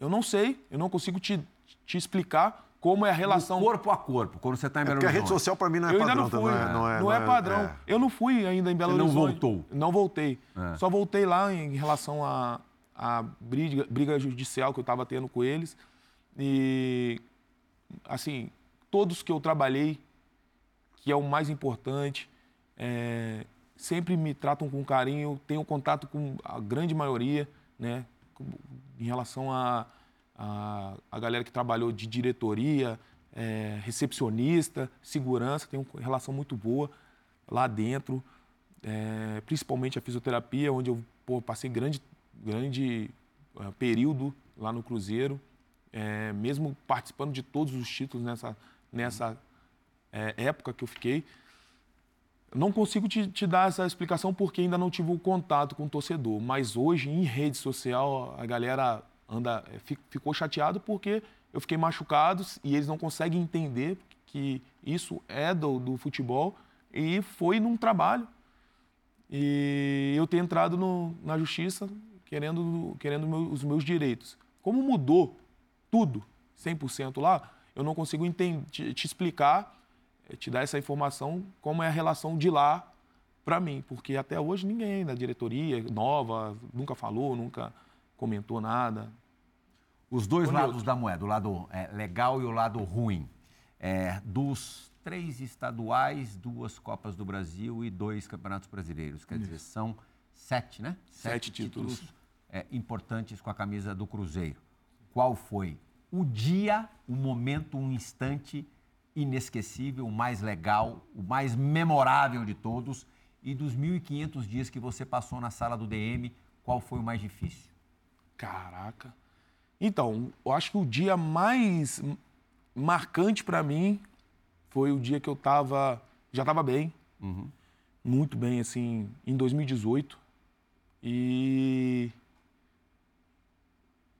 Speaker 2: eu não sei, eu não consigo te, te explicar como é a relação.
Speaker 1: Do corpo a corpo, quando você está em
Speaker 3: É
Speaker 1: Belo
Speaker 3: porque a rede
Speaker 1: Horizonte.
Speaker 3: social para mim não é
Speaker 2: eu ainda
Speaker 3: padrão.
Speaker 2: não fui,
Speaker 3: tá?
Speaker 2: não é,
Speaker 3: não é,
Speaker 2: padrão.
Speaker 3: é.
Speaker 2: Eu não fui ainda em Belo
Speaker 1: Você não
Speaker 2: Horizonte.
Speaker 1: voltou?
Speaker 2: Não voltei.
Speaker 1: É.
Speaker 2: Só voltei lá em relação à a, briga, briga judicial que eu estava tendo com eles. E, assim, todos que eu trabalhei, que é o mais importante, é, sempre me tratam com carinho, tenho contato com a grande maioria, né? Em relação a, a, a galera que trabalhou de diretoria, é, recepcionista, segurança, tenho uma relação muito boa lá dentro. é, principalmente a fisioterapia, onde eu pô, passei grande, grande uh, período lá no Cruzeiro, é, mesmo participando de todos os títulos nessa, nessa é, época que eu fiquei. Não consigo te, te, dar essa explicação porque ainda não tive o contato com o torcedor, mas hoje em rede social a galera anda é, ficou chateado porque eu fiquei machucado e eles não conseguem entender que isso é do, do futebol e foi num trabalho. E eu tenho entrado no, na justiça querendo, querendo meu, os meus direitos. Como mudou tudo, 100% lá, eu não consigo entender, te, te explicar, eh, te dar essa informação, como é a relação de lá para mim, porque até hoje ninguém da diretoria nova nunca falou, nunca comentou nada.
Speaker 1: Os dois lados da moeda, o lado é, legal e o lado ruim. É, dos três estaduais, duas Copas do Brasil e dois Campeonatos Brasileiros. Quer dizer, são sete, né?
Speaker 2: Sete, sete títulos, títulos
Speaker 1: é, importantes com a camisa do Cruzeiro. Qual foi o dia, o momento, um instante inesquecível, o mais legal, o mais memorável de todos? E dos 1.500 dias que você passou na sala do DM, qual foi o mais difícil?
Speaker 2: Caraca. Então, eu acho que o dia mais marcante para mim foi o dia que eu tava, já estava bem, uhum. muito bem, assim, em 2018. E,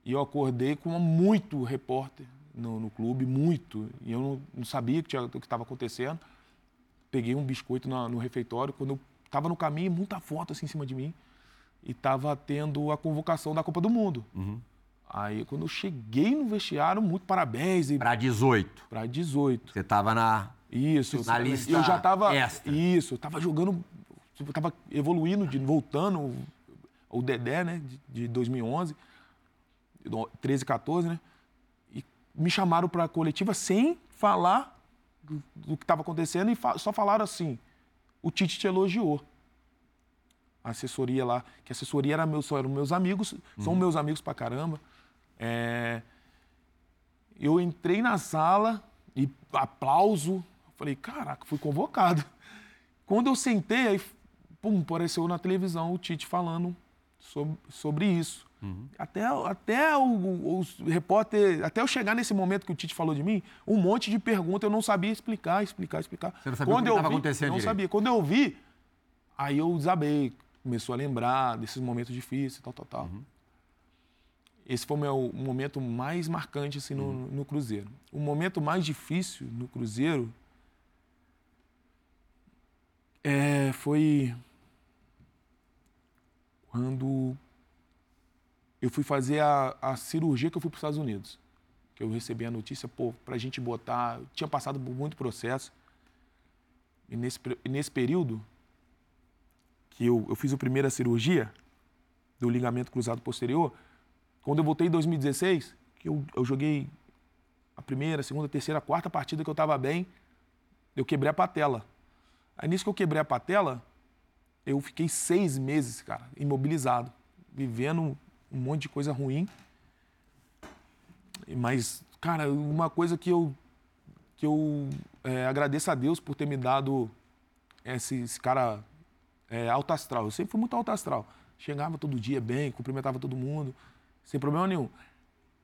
Speaker 2: e eu acordei com muito repórter no, no clube, muito. E eu não, não sabia o que estava acontecendo. Peguei um biscoito no, no refeitório. Quando eu estava no caminho, muita foto assim em cima de mim. E estava tendo a convocação da Copa do Mundo. Uhum. Aí, quando eu cheguei no vestiário, muito parabéns. E...
Speaker 1: Para 18.
Speaker 2: Para 18.
Speaker 1: Você estava na.
Speaker 2: Isso.
Speaker 1: Na lista
Speaker 2: eu já estava. Isso. Eu estava jogando. Eu estava evoluindo, de, voltando. O Dedé, né? De, de 2011. 13, 14, né? E me chamaram para a coletiva sem falar do, do que estava acontecendo e fa só falaram assim: o Tite te elogiou a assessoria lá, que a assessoria era meu, eram meus amigos, são uhum. meus amigos pra caramba. É... Eu entrei na sala e aplauso. Falei, caraca, fui convocado. Quando eu sentei, aí, pum, apareceu na televisão o Tite falando sobre, sobre isso. Uhum. Até, até o, o, o, repórter, até eu chegar nesse momento que o Tite falou de mim, um monte de perguntas eu não sabia explicar, explicar, explicar.
Speaker 1: Você não sabia Quando o que estava acontecendo?
Speaker 2: Não
Speaker 1: direito.
Speaker 2: sabia. Quando eu vi, aí eu desabei, começou a lembrar desses momentos difíceis, tal, tal, tal. Uhum. Esse foi o meu momento mais marcante assim, no, uhum. no Cruzeiro. O momento mais difícil no Cruzeiro é, foi quando eu fui fazer a, a cirurgia que eu fui para os Estados Unidos. Que eu recebi a notícia, pô, para a gente botar. Tinha passado por muito processo. E nesse, nesse período, que eu, eu fiz a primeira cirurgia do ligamento cruzado posterior, quando eu voltei em 2016, que eu, eu joguei a primeira, a segunda, a terceira, a quarta partida que eu estava bem, eu quebrei a patela. Aí nisso que eu quebrei a patela, eu fiquei seis meses, cara, imobilizado, vivendo um monte de coisa ruim. Mas, cara, uma coisa que eu, que eu é, agradeço a Deus por ter me dado esse, esse cara é, alto astral. Eu sempre fui muito alto astral. Chegava todo dia bem, cumprimentava todo mundo, sem problema nenhum.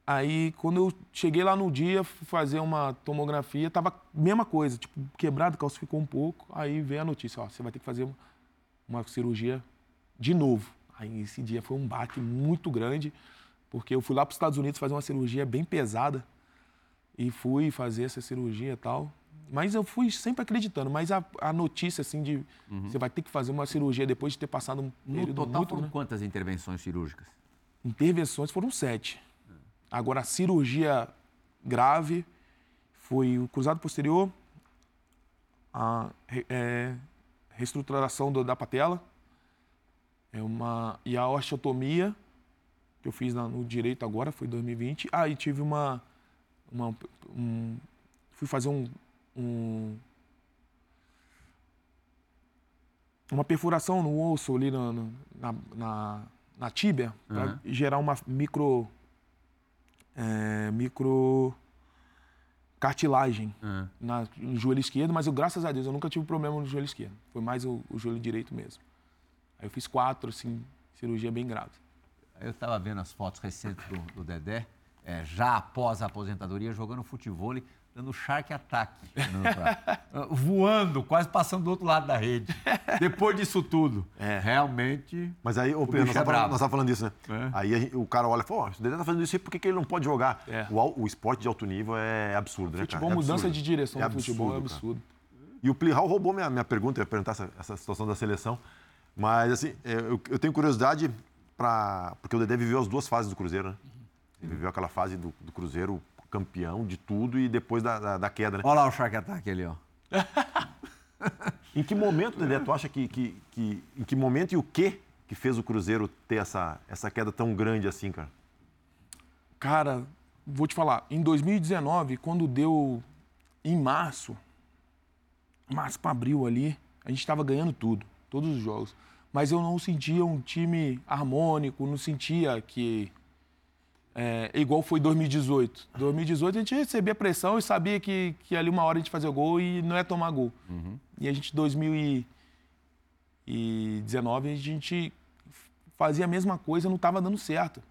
Speaker 2: Aí, quando eu cheguei lá no dia, fui fazer uma tomografia, tava mesma coisa, tipo, quebrado, calcificou um pouco. Aí vem a notícia, ó, você vai ter que fazer uma, uma cirurgia de novo. Aí esse dia foi um baque muito grande, porque eu fui lá para os Estados Unidos fazer uma cirurgia bem pesada e fui fazer essa cirurgia e tal. Mas eu fui sempre acreditando. Mas a, a notícia, assim, de uhum. você vai ter que fazer uma cirurgia depois de ter passado um
Speaker 1: período No total muito, foram né? quantas intervenções cirúrgicas?
Speaker 2: Intervenções foram sete. Agora, a cirurgia grave foi o cruzado posterior, a é, reestruturação do, da patela é uma, e a osteotomia, que eu fiz na, no direito agora, foi em 2020. Ah, e tive uma... uma um, fui fazer um, um, uma perfuração no osso ali na, na, na, na tíbia uhum. para gerar uma micro é, micro cartilagem na, no joelho esquerdo, mas eu, graças a Deus, eu nunca tive problema no joelho esquerdo. Foi mais o, o joelho direito mesmo. Aí eu fiz quatro, assim, cirurgia bem grave.
Speaker 1: Eu estava vendo as fotos recentes do, do Dedé, é, já após a aposentadoria, jogando futebol, dando shark attack. pra- voando, quase passando do outro lado da rede. Depois disso tudo.
Speaker 2: É.
Speaker 1: Realmente.
Speaker 3: Mas aí,
Speaker 1: bicho
Speaker 3: Pedro, nós
Speaker 1: é
Speaker 3: estávamos
Speaker 1: brabo.
Speaker 3: falando, disso, né?
Speaker 1: É.
Speaker 3: Aí gente- o cara olha e fala, ó, se o Dedé tá fazendo isso aí, por que, que ele não pode jogar?
Speaker 2: É.
Speaker 3: O, o esporte de alto nível é absurdo, né,
Speaker 2: Futebol,
Speaker 3: cara? É
Speaker 2: mudança
Speaker 3: absurdo.
Speaker 2: de direção
Speaker 3: É
Speaker 2: no futebol é
Speaker 3: absurdo, cara.
Speaker 2: absurdo.
Speaker 3: E o Plihal roubou minha, minha pergunta, eu ia perguntar essa, essa situação da seleção. Mas, assim, é, eu, eu tenho curiosidade para Porque o Dedé viveu as duas fases do Cruzeiro, né? Ele viveu aquela fase do, do Cruzeiro campeão de tudo e depois da, da, da queda, né?
Speaker 1: Olha lá o shark attack ali, ó.
Speaker 3: Em que momento, Dedé, tu acha que, que, que- Em que momento e o que que fez o Cruzeiro ter essa, essa queda tão grande assim, cara?
Speaker 2: Cara, vou te falar, em 2019, quando deu em março, março para abril ali, a gente estava ganhando tudo, todos os jogos. Mas eu não sentia um time harmônico, não sentia que. É, igual foi 2018. 2018 a gente recebia pressão e sabia que, que ali uma hora a gente fazia gol e não ia tomar gol. E a gente, 2019, a gente fazia a mesma coisa, não estava dando certo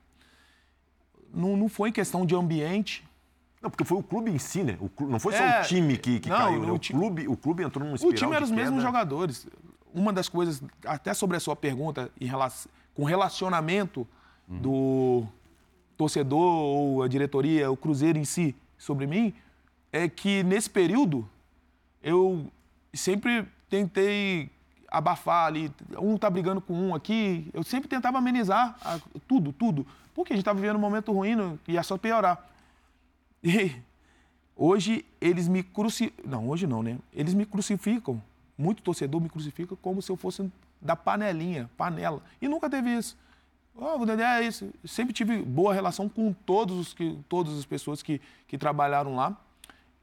Speaker 2: não, não foi questão de ambiente.
Speaker 3: Não, porque foi o clube em si, né? O clu- não foi só
Speaker 2: É,
Speaker 3: o time que, que
Speaker 2: não,
Speaker 3: caiu, né?
Speaker 2: o
Speaker 3: O,
Speaker 2: ti-
Speaker 3: clube, o clube entrou num
Speaker 2: O
Speaker 3: espiral
Speaker 2: time era os mesmos jogadores. Uma das coisas, até sobre a sua pergunta, em relação, com relacionamento do torcedor ou a diretoria, o Cruzeiro em si, sobre mim, é que nesse período eu sempre tentei abafar ali. Um tá brigando com um aqui, eu sempre tentava amenizar a- tudo, tudo. Porque a gente estava vivendo um momento ruim e ia só piorar. E hoje eles me crucificam. Não, hoje não, né? Eles me crucificam. Muito torcedor me crucifica como se eu fosse da panelinha, panela. E nunca teve isso. Oh, o Dedé é isso. Eu sempre tive boa relação com todos os que, todas as pessoas que, que trabalharam lá.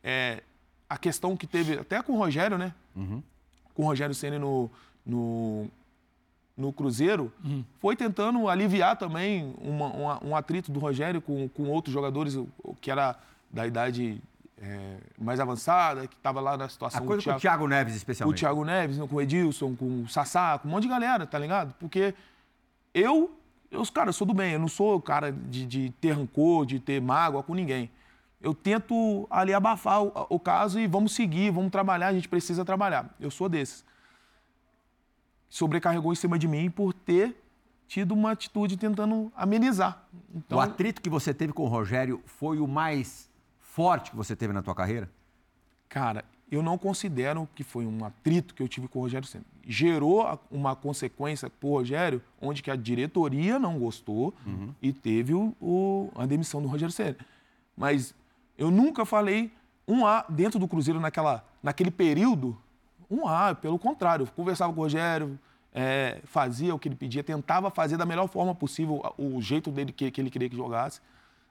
Speaker 2: É, a questão que teve, até com o Rogério, né? Com o Rogério Senna no, no, no Cruzeiro, foi tentando aliviar também uma- uma- um atrito do Rogério com, com outros jogadores o- o que era da idade é, mais avançada, que estava lá na
Speaker 1: A
Speaker 2: situação
Speaker 1: coisa
Speaker 2: do
Speaker 1: com o Thiago Neves,
Speaker 2: o
Speaker 1: especialmente.
Speaker 2: Thiago Neves, né, com o Edilson, com o Sassá, com um monte de galera, tá ligado? Porque eu, eu cara, eu sou do bem, eu não sou o cara de, de ter rancor, de ter mágoa com ninguém. Eu tento ali abafar o, o caso e vamos seguir, vamos trabalhar, a gente precisa trabalhar. Eu sou desses. Sobrecarregou em cima de mim por ter tido uma atitude tentando amenizar. Então,
Speaker 1: O atrito que você teve com o Rogério foi o mais forte que você teve na tua carreira?
Speaker 2: Cara, eu não considero que foi um atrito que eu tive com o Rogério Senna. Gerou uma consequência para o Rogério, onde que a diretoria não gostou e teve o, o- a demissão do Rogério Senna. Mas eu nunca falei um A dentro do Cruzeiro naquela, naquele período. Um A, pelo contrário, eu conversava com o Rogério, é, fazia o que ele pedia, tentava fazer da melhor forma possível o jeito dele que, que ele queria que jogasse.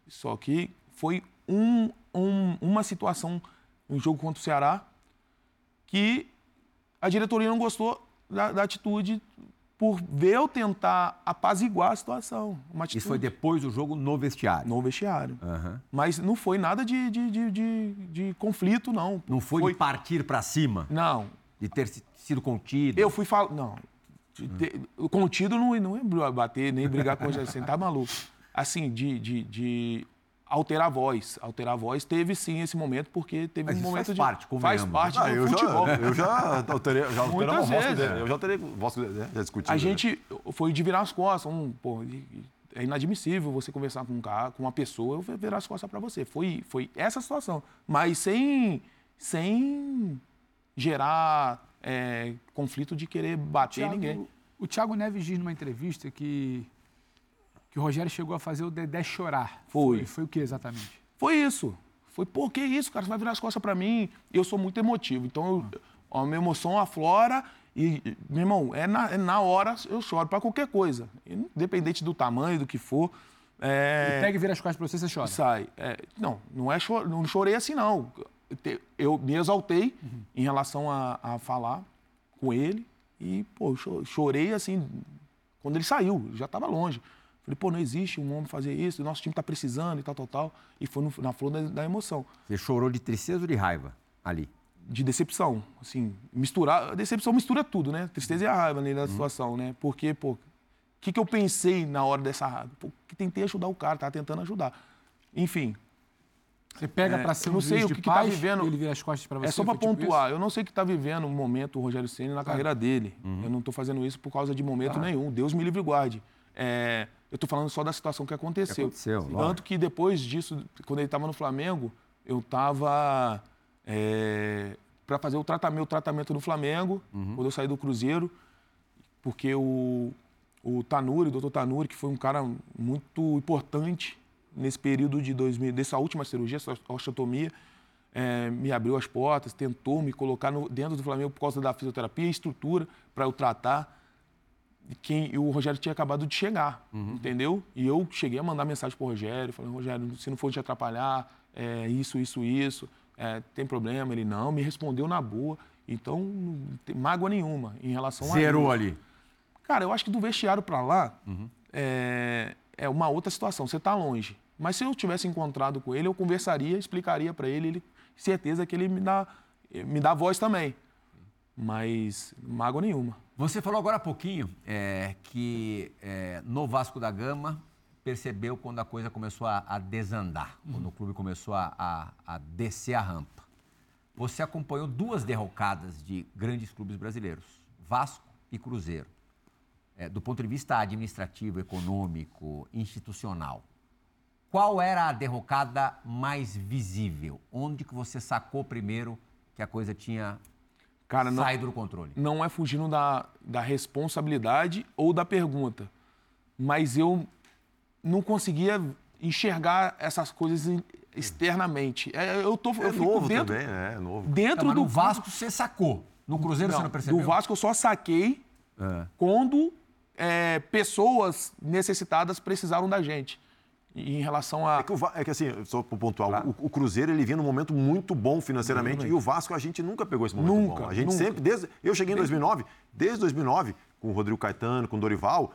Speaker 2: Só que foi um- um- uma situação, um jogo contra o Ceará, que a diretoria não gostou da, da atitude por ver eu tentar apaziguar a situação.
Speaker 1: Isso foi depois do jogo no vestiário.
Speaker 2: no vestiário.
Speaker 1: Aham.
Speaker 2: Mas não foi nada de, de, de, de- de conflito, não.
Speaker 1: Não foi, de partir pra cima,
Speaker 2: Não.
Speaker 1: de ter si- sido contido.
Speaker 2: Eu fui falar. Não. Contido não, não é bater, nem brigar com o Senna, tá maluco. Assim, de, de, de alterar a voz. Alterar a voz teve sim esse momento, porque teve
Speaker 1: Mas
Speaker 2: um
Speaker 1: isso
Speaker 2: momento
Speaker 1: faz
Speaker 2: de.
Speaker 1: parte,
Speaker 2: faz parte
Speaker 3: Ah,
Speaker 2: do
Speaker 3: eu,
Speaker 2: futebol.
Speaker 3: já, eu já alterei, já uma voz com
Speaker 2: é.
Speaker 3: Eu já alterei voz com o Dedé, já discuti.
Speaker 2: A gente foi de virar as costas. Um, pô, é inadmissível você conversar com um cara, com uma pessoa, eu vou virar as costas para você. Foi, foi essa situação. Mas sem, sem gerar é, conflito de querer bater em ninguém.
Speaker 4: O Thiago Neves diz numa entrevista que, que o Rogério chegou a fazer o Dedé chorar.
Speaker 2: Foi.
Speaker 4: Foi, foi o que exatamente?
Speaker 2: Foi isso. Foi, pô, que isso, cara? Você vai virar as costas pra mim. Eu sou muito emotivo. Então, eu, a minha emoção aflora e, e, meu irmão, é na, é na hora eu choro pra qualquer coisa. Independente do tamanho, do que for. É,
Speaker 4: Pega e vira as costas pra você, você chora.
Speaker 2: sai. É, não, não, é cho- não chorei assim, não. Eu me exaltei em relação a, a falar com ele e, pô, cho- chorei assim, quando ele saiu, já estava longe. Falei, pô, não existe um homem fazer isso, nosso time está precisando e tal, tal, tal. E foi no, na flor da, da emoção.
Speaker 1: Você chorou de tristeza ou de raiva ali?
Speaker 2: de decepção, assim, misturar, a decepção mistura tudo, né? Tristeza e a raiva né, da situação, né? Porque, pô, o que, que eu pensei na hora dessa raiva? Pô, que tentei ajudar o cara, tava tentando ajudar. Enfim,
Speaker 4: Você pega
Speaker 2: É,
Speaker 4: pra ser
Speaker 2: eu
Speaker 4: um
Speaker 2: não sei o que que tá
Speaker 4: paz,
Speaker 2: vivendo.
Speaker 4: ele vira as costas pra você.
Speaker 2: é só para
Speaker 4: tipo
Speaker 2: pontuar.
Speaker 4: isso?
Speaker 2: Eu não sei o que está vivendo um momento o Rogério Ceni na carreira dele.
Speaker 4: Uhum.
Speaker 2: Eu não estou fazendo isso por causa de momento nenhum. Deus me livre e guarde. É, eu estou falando só da situação que aconteceu.
Speaker 1: aconteceu,
Speaker 2: Tanto
Speaker 1: lógico.
Speaker 2: que depois disso, quando ele estava no Flamengo, eu estava para fazer o tratamento, o tratamento no Flamengo,
Speaker 1: Uhum.
Speaker 2: quando eu saí do Cruzeiro, porque o, o Tanuri, o doutor Tanuri, que foi um cara muito importante nesse período de 2000, dessa última cirurgia, essa osteotomia, eh, me abriu as portas, tentou me colocar no- dentro do Flamengo por causa da fisioterapia e estrutura para eu tratar. Quem, o Rogério tinha acabado de chegar, entendeu? E eu cheguei a mandar mensagem pro Rogério, falando, Rogério, se não for te atrapalhar, é isso, isso, isso, é, tem problema? Ele não, me respondeu na boa. Então, não tem mágoa nenhuma em relação a
Speaker 1: Zerou ali.
Speaker 2: Cara, eu acho que do vestiário para lá é, é uma outra situação. Você está longe. Mas se eu tivesse encontrado com ele, eu conversaria, explicaria para ele, ele, certeza que ele me dá, me dá voz também. Mas mágoa nenhuma.
Speaker 1: Você falou agora há pouquinho é, que é, no Vasco da Gama percebeu quando a coisa começou a, a desandar, quando o clube começou a, a- a descer a rampa. Você acompanhou duas derrocadas de grandes clubes brasileiros, Vasco e Cruzeiro. É, do ponto de vista administrativo, econômico, institucional, qual era a derrocada mais visível? Onde que você sacou primeiro que a coisa tinha
Speaker 2: Cara, não,
Speaker 1: saído do controle?
Speaker 2: não é fugindo da, da responsabilidade ou da pergunta. Mas eu não conseguia enxergar essas coisas externamente. É, eu tô,
Speaker 3: É
Speaker 2: eu fico
Speaker 3: novo
Speaker 2: dentro,
Speaker 3: também, né? É novo.
Speaker 2: dentro
Speaker 1: Não, mas
Speaker 2: do
Speaker 1: no Vasco você sacou. No Cruzeiro você
Speaker 2: Não,
Speaker 1: não percebeu?
Speaker 2: Do Vasco eu só saquei
Speaker 1: É.
Speaker 2: quando é, pessoas necessitadas precisaram da gente. Em relação a.
Speaker 3: É que, Va- é que assim, só para pontuar, o, o Cruzeiro ele vinha num momento muito bom financeiramente e o Vasco a gente nunca pegou esse momento
Speaker 2: Nunca,
Speaker 3: bom. A gente
Speaker 2: nunca.
Speaker 3: sempre, desde, eu cheguei em 2009, desde 2009, com o Rodrigo Caetano, com o Dorival,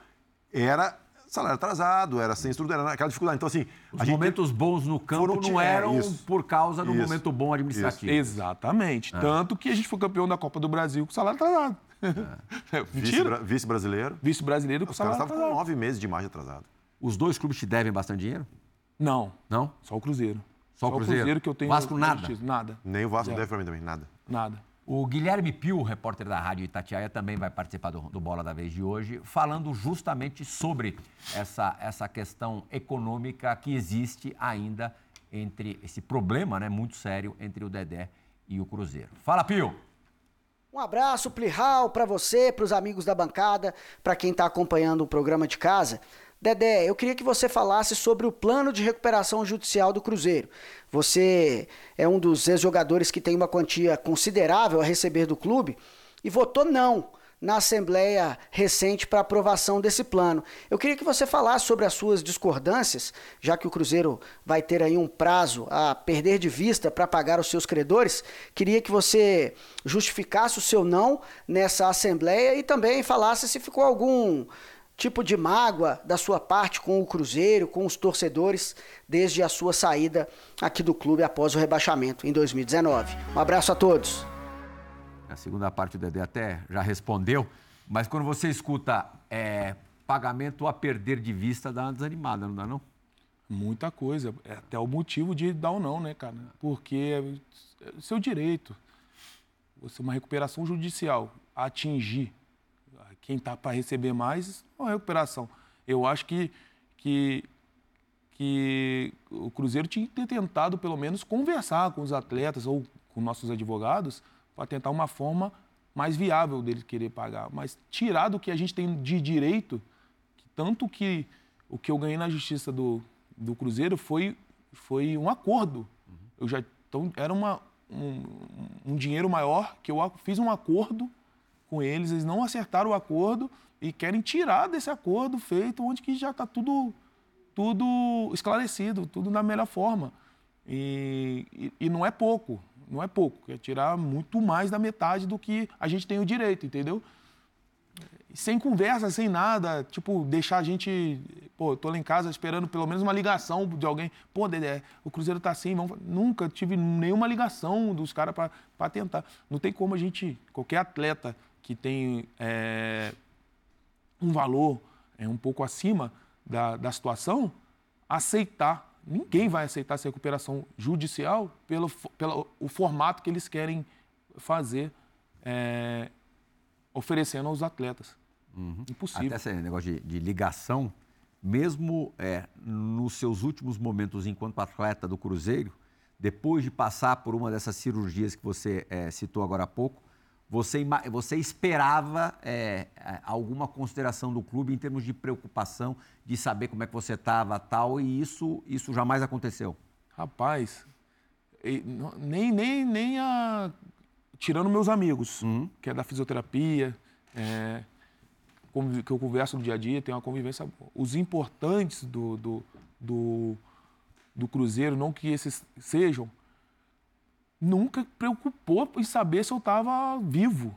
Speaker 3: era salário atrasado, era sem estrutura, era aquela dificuldade. Então assim,
Speaker 1: Os
Speaker 3: gente
Speaker 1: momentos bons no campo
Speaker 3: Foram
Speaker 1: não
Speaker 3: é,
Speaker 1: eram
Speaker 3: isso.
Speaker 1: por causa do
Speaker 3: Isso.
Speaker 1: momento bom administrativo.
Speaker 2: Exatamente. Tanto que a gente foi campeão da Copa do Brasil com salário atrasado.
Speaker 3: vice-
Speaker 2: Mentira?
Speaker 3: vice-brasileiro,
Speaker 2: Vice-brasileiro com
Speaker 3: os caras
Speaker 2: salário
Speaker 3: estavam com
Speaker 2: atrasado.
Speaker 3: nove meses de imagem atrasado.
Speaker 1: Os dois clubes te devem bastante dinheiro?
Speaker 2: Não,
Speaker 1: Não?
Speaker 2: só o Cruzeiro.
Speaker 1: Só o Cruzeiro?
Speaker 2: que eu tenho.
Speaker 1: Vasco nada?
Speaker 2: justiça. Nada,
Speaker 3: Nem o Vasco
Speaker 2: Zero.
Speaker 3: deve para mim também, nada.
Speaker 2: nada.
Speaker 1: O Guilherme Pio, repórter da Rádio Itatiaia, também vai participar do, do Bola da Vez de hoje, falando justamente sobre essa, essa questão econômica que existe ainda entre esse problema né, muito sério entre o Dedé e o Cruzeiro. Fala, Pio!
Speaker 6: Um abraço, Plihal, para você, para os amigos da bancada, para quem está acompanhando o programa de casa. Dedé, eu queria que você falasse sobre o plano de recuperação judicial do Cruzeiro. Você é um dos ex-jogadores que tem uma quantia considerável a receber do clube e votou não na Assembleia recente para aprovação desse plano. Eu queria que você falasse sobre as suas discordâncias, já que o Cruzeiro vai ter aí um prazo a perder de vista para pagar os seus credores. Queria que você justificasse o seu não nessa Assembleia e também falasse se ficou algum tipo de mágoa da sua parte com o Cruzeiro, com os torcedores, desde a sua saída aqui do clube após o rebaixamento em 2019. Um abraço a todos.
Speaker 1: A segunda parte o Dedé até já respondeu, mas quando você escuta é, pagamento a perder de vista, dá uma desanimada, não dá não?
Speaker 2: Muita coisa. É até o motivo de dar ou não, né, cara? Porque é o seu direito. Você, uma recuperação judicial, atingir quem está para receber mais, é uma recuperação. Eu acho que, que, que o Cruzeiro tinha que ter tentado, pelo menos, conversar com os atletas ou com nossos advogados para tentar uma forma mais viável dele querer pagar. Mas tirar do que a gente tem de direito, tanto que o que eu ganhei na justiça do, do Cruzeiro foi, foi um acordo. Eu já, então, era uma, um, um dinheiro maior que eu fiz um acordo com eles, eles não acertaram o acordo e querem tirar desse acordo feito onde que já está tudo, tudo esclarecido, tudo da melhor forma. E, e, e não é pouco, não é pouco, é tirar muito mais da metade do que a gente tem o direito, entendeu? sem conversa, sem nada, tipo, deixar a gente. Pô, tô lá em casa esperando pelo menos uma ligação de alguém. Pô, Dedé, o Cruzeiro tá assim, vamos... nunca tive nenhuma ligação dos caras para tentar. Não tem como a gente, qualquer atleta que tem é, um valor é, um pouco acima da, da situação, aceitar. Ninguém vai aceitar essa recuperação judicial pelo, pelo o formato que eles querem fazer, é, oferecendo aos atletas. Uhum. Impossível.
Speaker 1: Até esse negócio de, de ligação, mesmo é, nos seus últimos momentos enquanto atleta do Cruzeiro, depois de passar por uma dessas cirurgias que você é, citou agora há pouco, você, você esperava é, é, alguma consideração do clube em termos de preocupação, de saber como é que você estava tal, e isso, isso jamais aconteceu?
Speaker 2: Rapaz, nem, nem, nem a... tirando meus amigos, uhum. que é da fisioterapia, é, que eu converso no dia a dia, tem uma convivência. Os importantes do, do, do, do Cruzeiro, não que esses sejam, nunca preocupou em saber se eu estava vivo.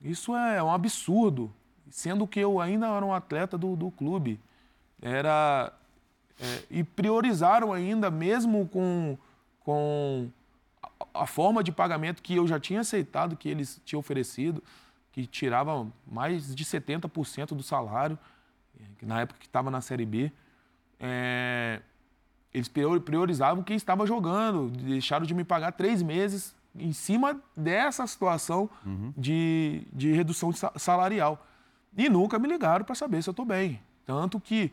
Speaker 2: Isso é um absurdo, sendo que eu ainda era um atleta do, do clube. Era é, e priorizaram ainda, mesmo com, com a, forma de pagamento que eu já tinha aceitado, que eles tinham oferecido, que tirava mais de 70% do salário, na época que estava na Série B. É, eles priorizavam quem estava jogando, deixaram de me pagar três meses em cima dessa situação uhum. de, de redução salarial. E nunca me ligaram para saber se eu estou bem. Tanto que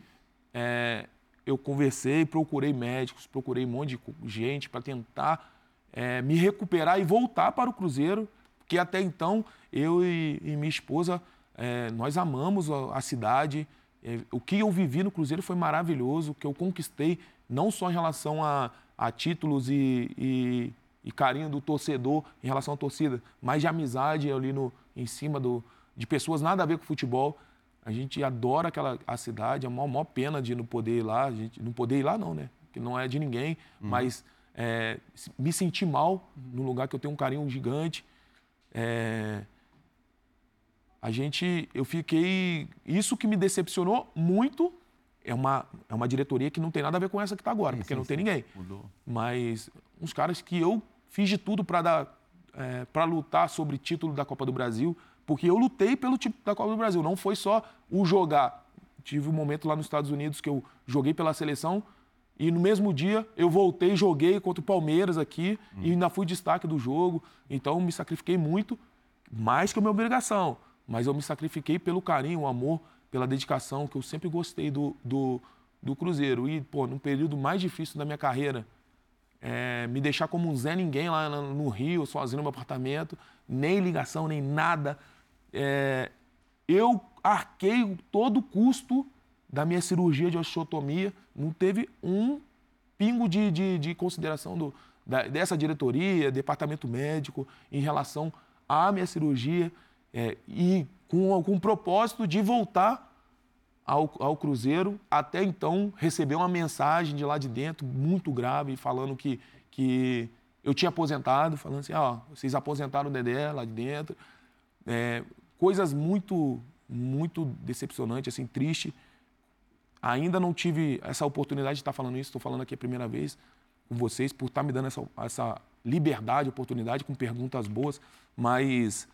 Speaker 2: é, eu conversei, procurei médicos, procurei um monte de gente para tentar é, me recuperar e voltar para o Cruzeiro, porque até então eu e, e minha esposa, é, nós amamos a, a cidade. É, o que eu vivi no Cruzeiro foi maravilhoso, o que eu conquistei não só em relação a, a títulos e, e, e, carinho do torcedor em relação à torcida, mas de amizade ali no, em cima do, de pessoas nada a ver com futebol. A gente adora aquela a cidade, é a maior, pena de não poder ir lá, a gente não poder ir lá não, né? Que não é de ninguém, uhum. mas é, me sentir mal no lugar que eu tenho um carinho gigante. É, a gente, eu fiquei, isso que me decepcionou muito é uma, é uma diretoria que não tem nada a ver com essa que está agora, sim, porque sim, não tem sim. ninguém. Mudou. Mas uns caras que eu fiz de tudo para dar é, para lutar sobre título da Copa do Brasil, porque eu lutei pelo título da Copa do Brasil. Não foi só o jogar. Tive um momento lá nos Estados Unidos que eu joguei pela seleção e no mesmo dia eu voltei, joguei contra o Palmeiras aqui hum. e ainda fui destaque do jogo. Então me sacrifiquei muito, mais que a minha obrigação. Mas eu me sacrifiquei pelo carinho, o amor pela dedicação, que eu sempre gostei do, do, do Cruzeiro. E, pô, num período mais difícil da minha carreira, é, me deixar como um Zé Ninguém lá no Rio, sozinho no meu apartamento, nem ligação, nem nada. É, eu arquei todo o custo da minha cirurgia de osteotomia, não teve um pingo de, de, de consideração do, da, dessa diretoria, departamento médico, em relação à minha cirurgia. É, e com, o propósito de voltar ao, ao, Cruzeiro. Até então, receber uma mensagem de lá de dentro, muito grave, falando que, que eu tinha aposentado, falando assim, ó, vocês aposentaram o Dedé lá de dentro. É, coisas muito, muito decepcionantes, assim, triste. Ainda não tive essa oportunidade de estar falando isso, estou falando aqui a primeira vez com vocês, por estar me dando essa, essa liberdade, oportunidade, com perguntas boas, mas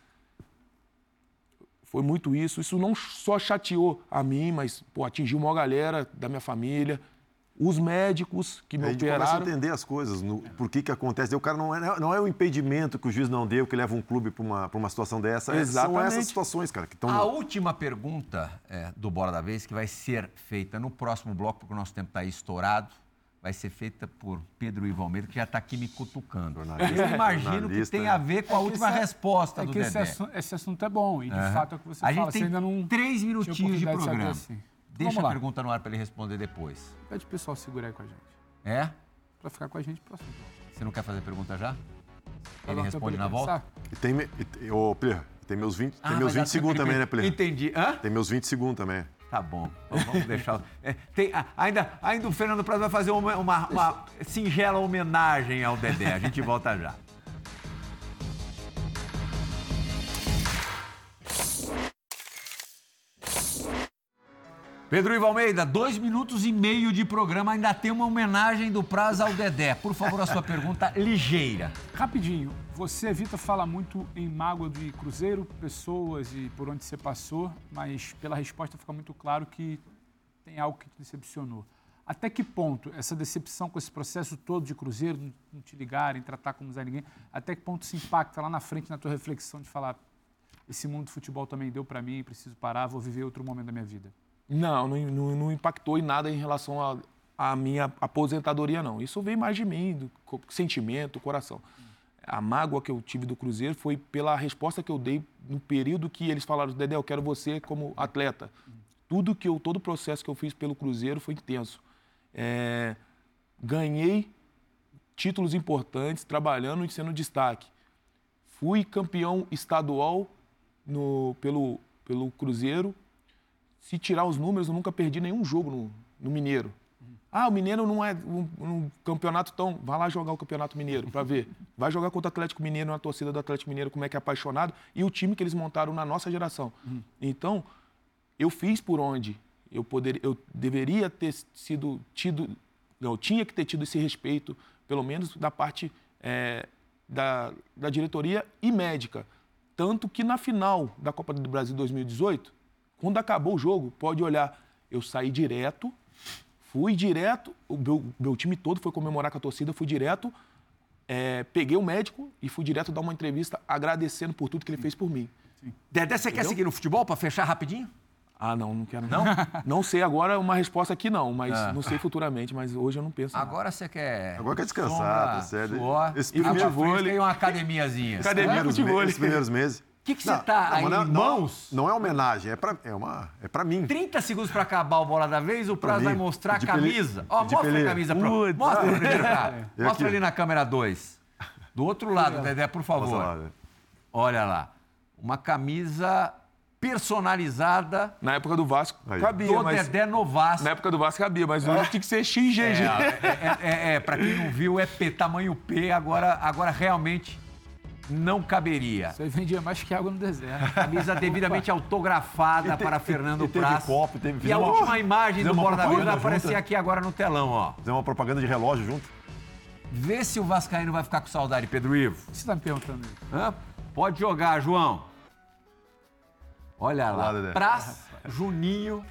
Speaker 2: foi muito isso. Isso não só chateou a mim, mas pô, atingiu uma galera da minha família, os médicos que me a gente operaram.
Speaker 3: começa a entender as coisas, no, por que que acontece. O cara não é, não é o impedimento que o juiz não deu que leva um clube para uma, uma situação dessa. Exatamente. São essas situações, cara, que estão...
Speaker 1: A última pergunta é, do Bora da Vez, que vai ser feita no próximo bloco, porque o nosso tempo está estourado vai ser feita por Pedro Ivo Almeida, que já está aqui me cutucando. Eu imagino que tem a ver com a é última esse, resposta é do que
Speaker 4: Dedé. Esse assunto, esse assunto, é bom, e de uhum. fato é o que você
Speaker 1: a
Speaker 4: fala.
Speaker 1: A gente tem três minutinhos de programa.
Speaker 4: Assim.
Speaker 1: Deixa a pergunta no ar para ele responder depois.
Speaker 4: Pede o pessoal segurar aí com a gente.
Speaker 1: É?
Speaker 4: Para ficar com a gente próximo.
Speaker 1: Você não quer fazer pergunta já? Ele responde na volta?
Speaker 3: E tem, e, oh, tem meus 20, ah, tem meus 20 segundos também, né, Plê?
Speaker 1: Entendi. Hã?
Speaker 3: Tem meus 20 segundos também.
Speaker 1: Tá bom, vamos deixar. É, tem, ainda, ainda o Fernando Prazo vai fazer uma, uma, uma singela homenagem ao Dedé. A gente volta já. Pedro Ivo Almeida, dois minutos e meio de programa, ainda tem uma homenagem do Prazo ao Dedé. Por favor, a sua pergunta ligeira.
Speaker 4: Rapidinho, você, Vitor, fala muito em mágoa de Cruzeiro, pessoas e por onde você passou, mas pela resposta fica muito claro que tem algo que te decepcionou. Até que ponto essa decepção com esse processo todo de Cruzeiro, não te ligarem, tratar como Zé Ninguém, até que ponto se impacta lá na frente na tua reflexão de falar esse mundo do futebol também deu para mim, preciso parar, vou viver outro momento da minha vida?
Speaker 2: Não, não, não, impactou em nada em relação à minha aposentadoria, não. Isso veio mais de mim, do sentimento, coração. A mágoa que eu tive do Cruzeiro foi pela resposta que eu dei no período que eles falaram, Dedé, eu quero você como atleta. Tudo que eu, todo o processo que eu fiz pelo Cruzeiro foi intenso. É, ganhei títulos importantes trabalhando e sendo destaque. Fui campeão estadual no, pelo, pelo Cruzeiro se tirar os números, eu nunca perdi nenhum jogo no, no Mineiro. Ah, o Mineiro não é um, um campeonato tão. Vai lá jogar o Campeonato Mineiro para ver. Vai jogar contra o Atlético Mineiro, na torcida do Atlético Mineiro, como é que é apaixonado, e o time que eles montaram na nossa geração. Uhum. Então, eu fiz por onde eu, poder, eu deveria ter sido tido. Eu tinha que ter tido esse respeito, pelo menos da parte é, da, da diretoria e médica. Tanto que na final da Copa do Brasil 2018, quando acabou o jogo, pode olhar, eu saí direto, fui direto, o meu, meu time todo foi comemorar com a torcida, fui direto, é, peguei o médico e fui direto dar uma entrevista agradecendo por tudo que ele fez por mim.
Speaker 1: Sim. Dedé, você Entendeu? quer seguir no futebol para fechar rapidinho?
Speaker 2: Ah, não, não quero. Não? Não sei agora uma resposta aqui não, mas ah. não sei futuramente, mas hoje eu não penso.
Speaker 1: Agora você quer.
Speaker 3: Agora quer descansar, tá sério.
Speaker 1: Suor, Esse primeiro tem uma academiazinha.
Speaker 3: Academia de vôlei. Os primeiros meses
Speaker 1: que, que você tá aí
Speaker 3: não,
Speaker 1: mãos?
Speaker 3: Não, não é homenagem, é pra, é uma, é pra mim.
Speaker 1: 30 segundos pra acabar o bola da vez, o Prazo vai mostrar a camisa. Ó, mostra pele... a camisa. Pro... Mostra primeiro, cara. Mostra ali na câmera 2. Do outro lado, Dedé, por favor. Lá, Olha lá. Uma camisa personalizada.
Speaker 2: Na época do Vasco
Speaker 1: Aí. cabia, do mas... Dedé no Vasco.
Speaker 2: Na época do Vasco cabia, mas hoje é. tinha que ser XG. É,
Speaker 1: é, é, é, pra quem não viu, é P, tamanho P, agora, agora realmente não caberia.
Speaker 4: Isso aí vendia mais que água no deserto.
Speaker 1: Camisa devidamente autografada te, para Fernando e, Praz.
Speaker 3: Copo, teve,
Speaker 1: e a uma, última imagem do Borda Vida vai aparecer aqui agora no telão, ó.
Speaker 3: Fazer uma propaganda de relógio junto.
Speaker 1: Vê se o Vascaíno vai ficar com saudade, Pedro Ivo.
Speaker 4: O que você está me perguntando aí?
Speaker 1: Hã? Pode jogar, João. Olha lá. lá Praz, Juninho,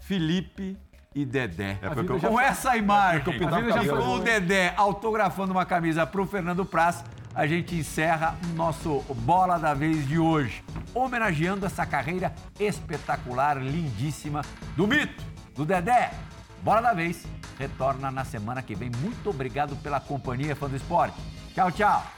Speaker 1: Felipe e Dedé. É com já... essa imagem, é com o Dedé autografando uma camisa para o Fernando Praz a gente encerra o nosso Bola da Vez de hoje, homenageando essa carreira espetacular, lindíssima do mito, do Dedé. Bola da Vez retorna na semana que vem. Muito obrigado pela companhia, fã do esporte. Tchau, tchau.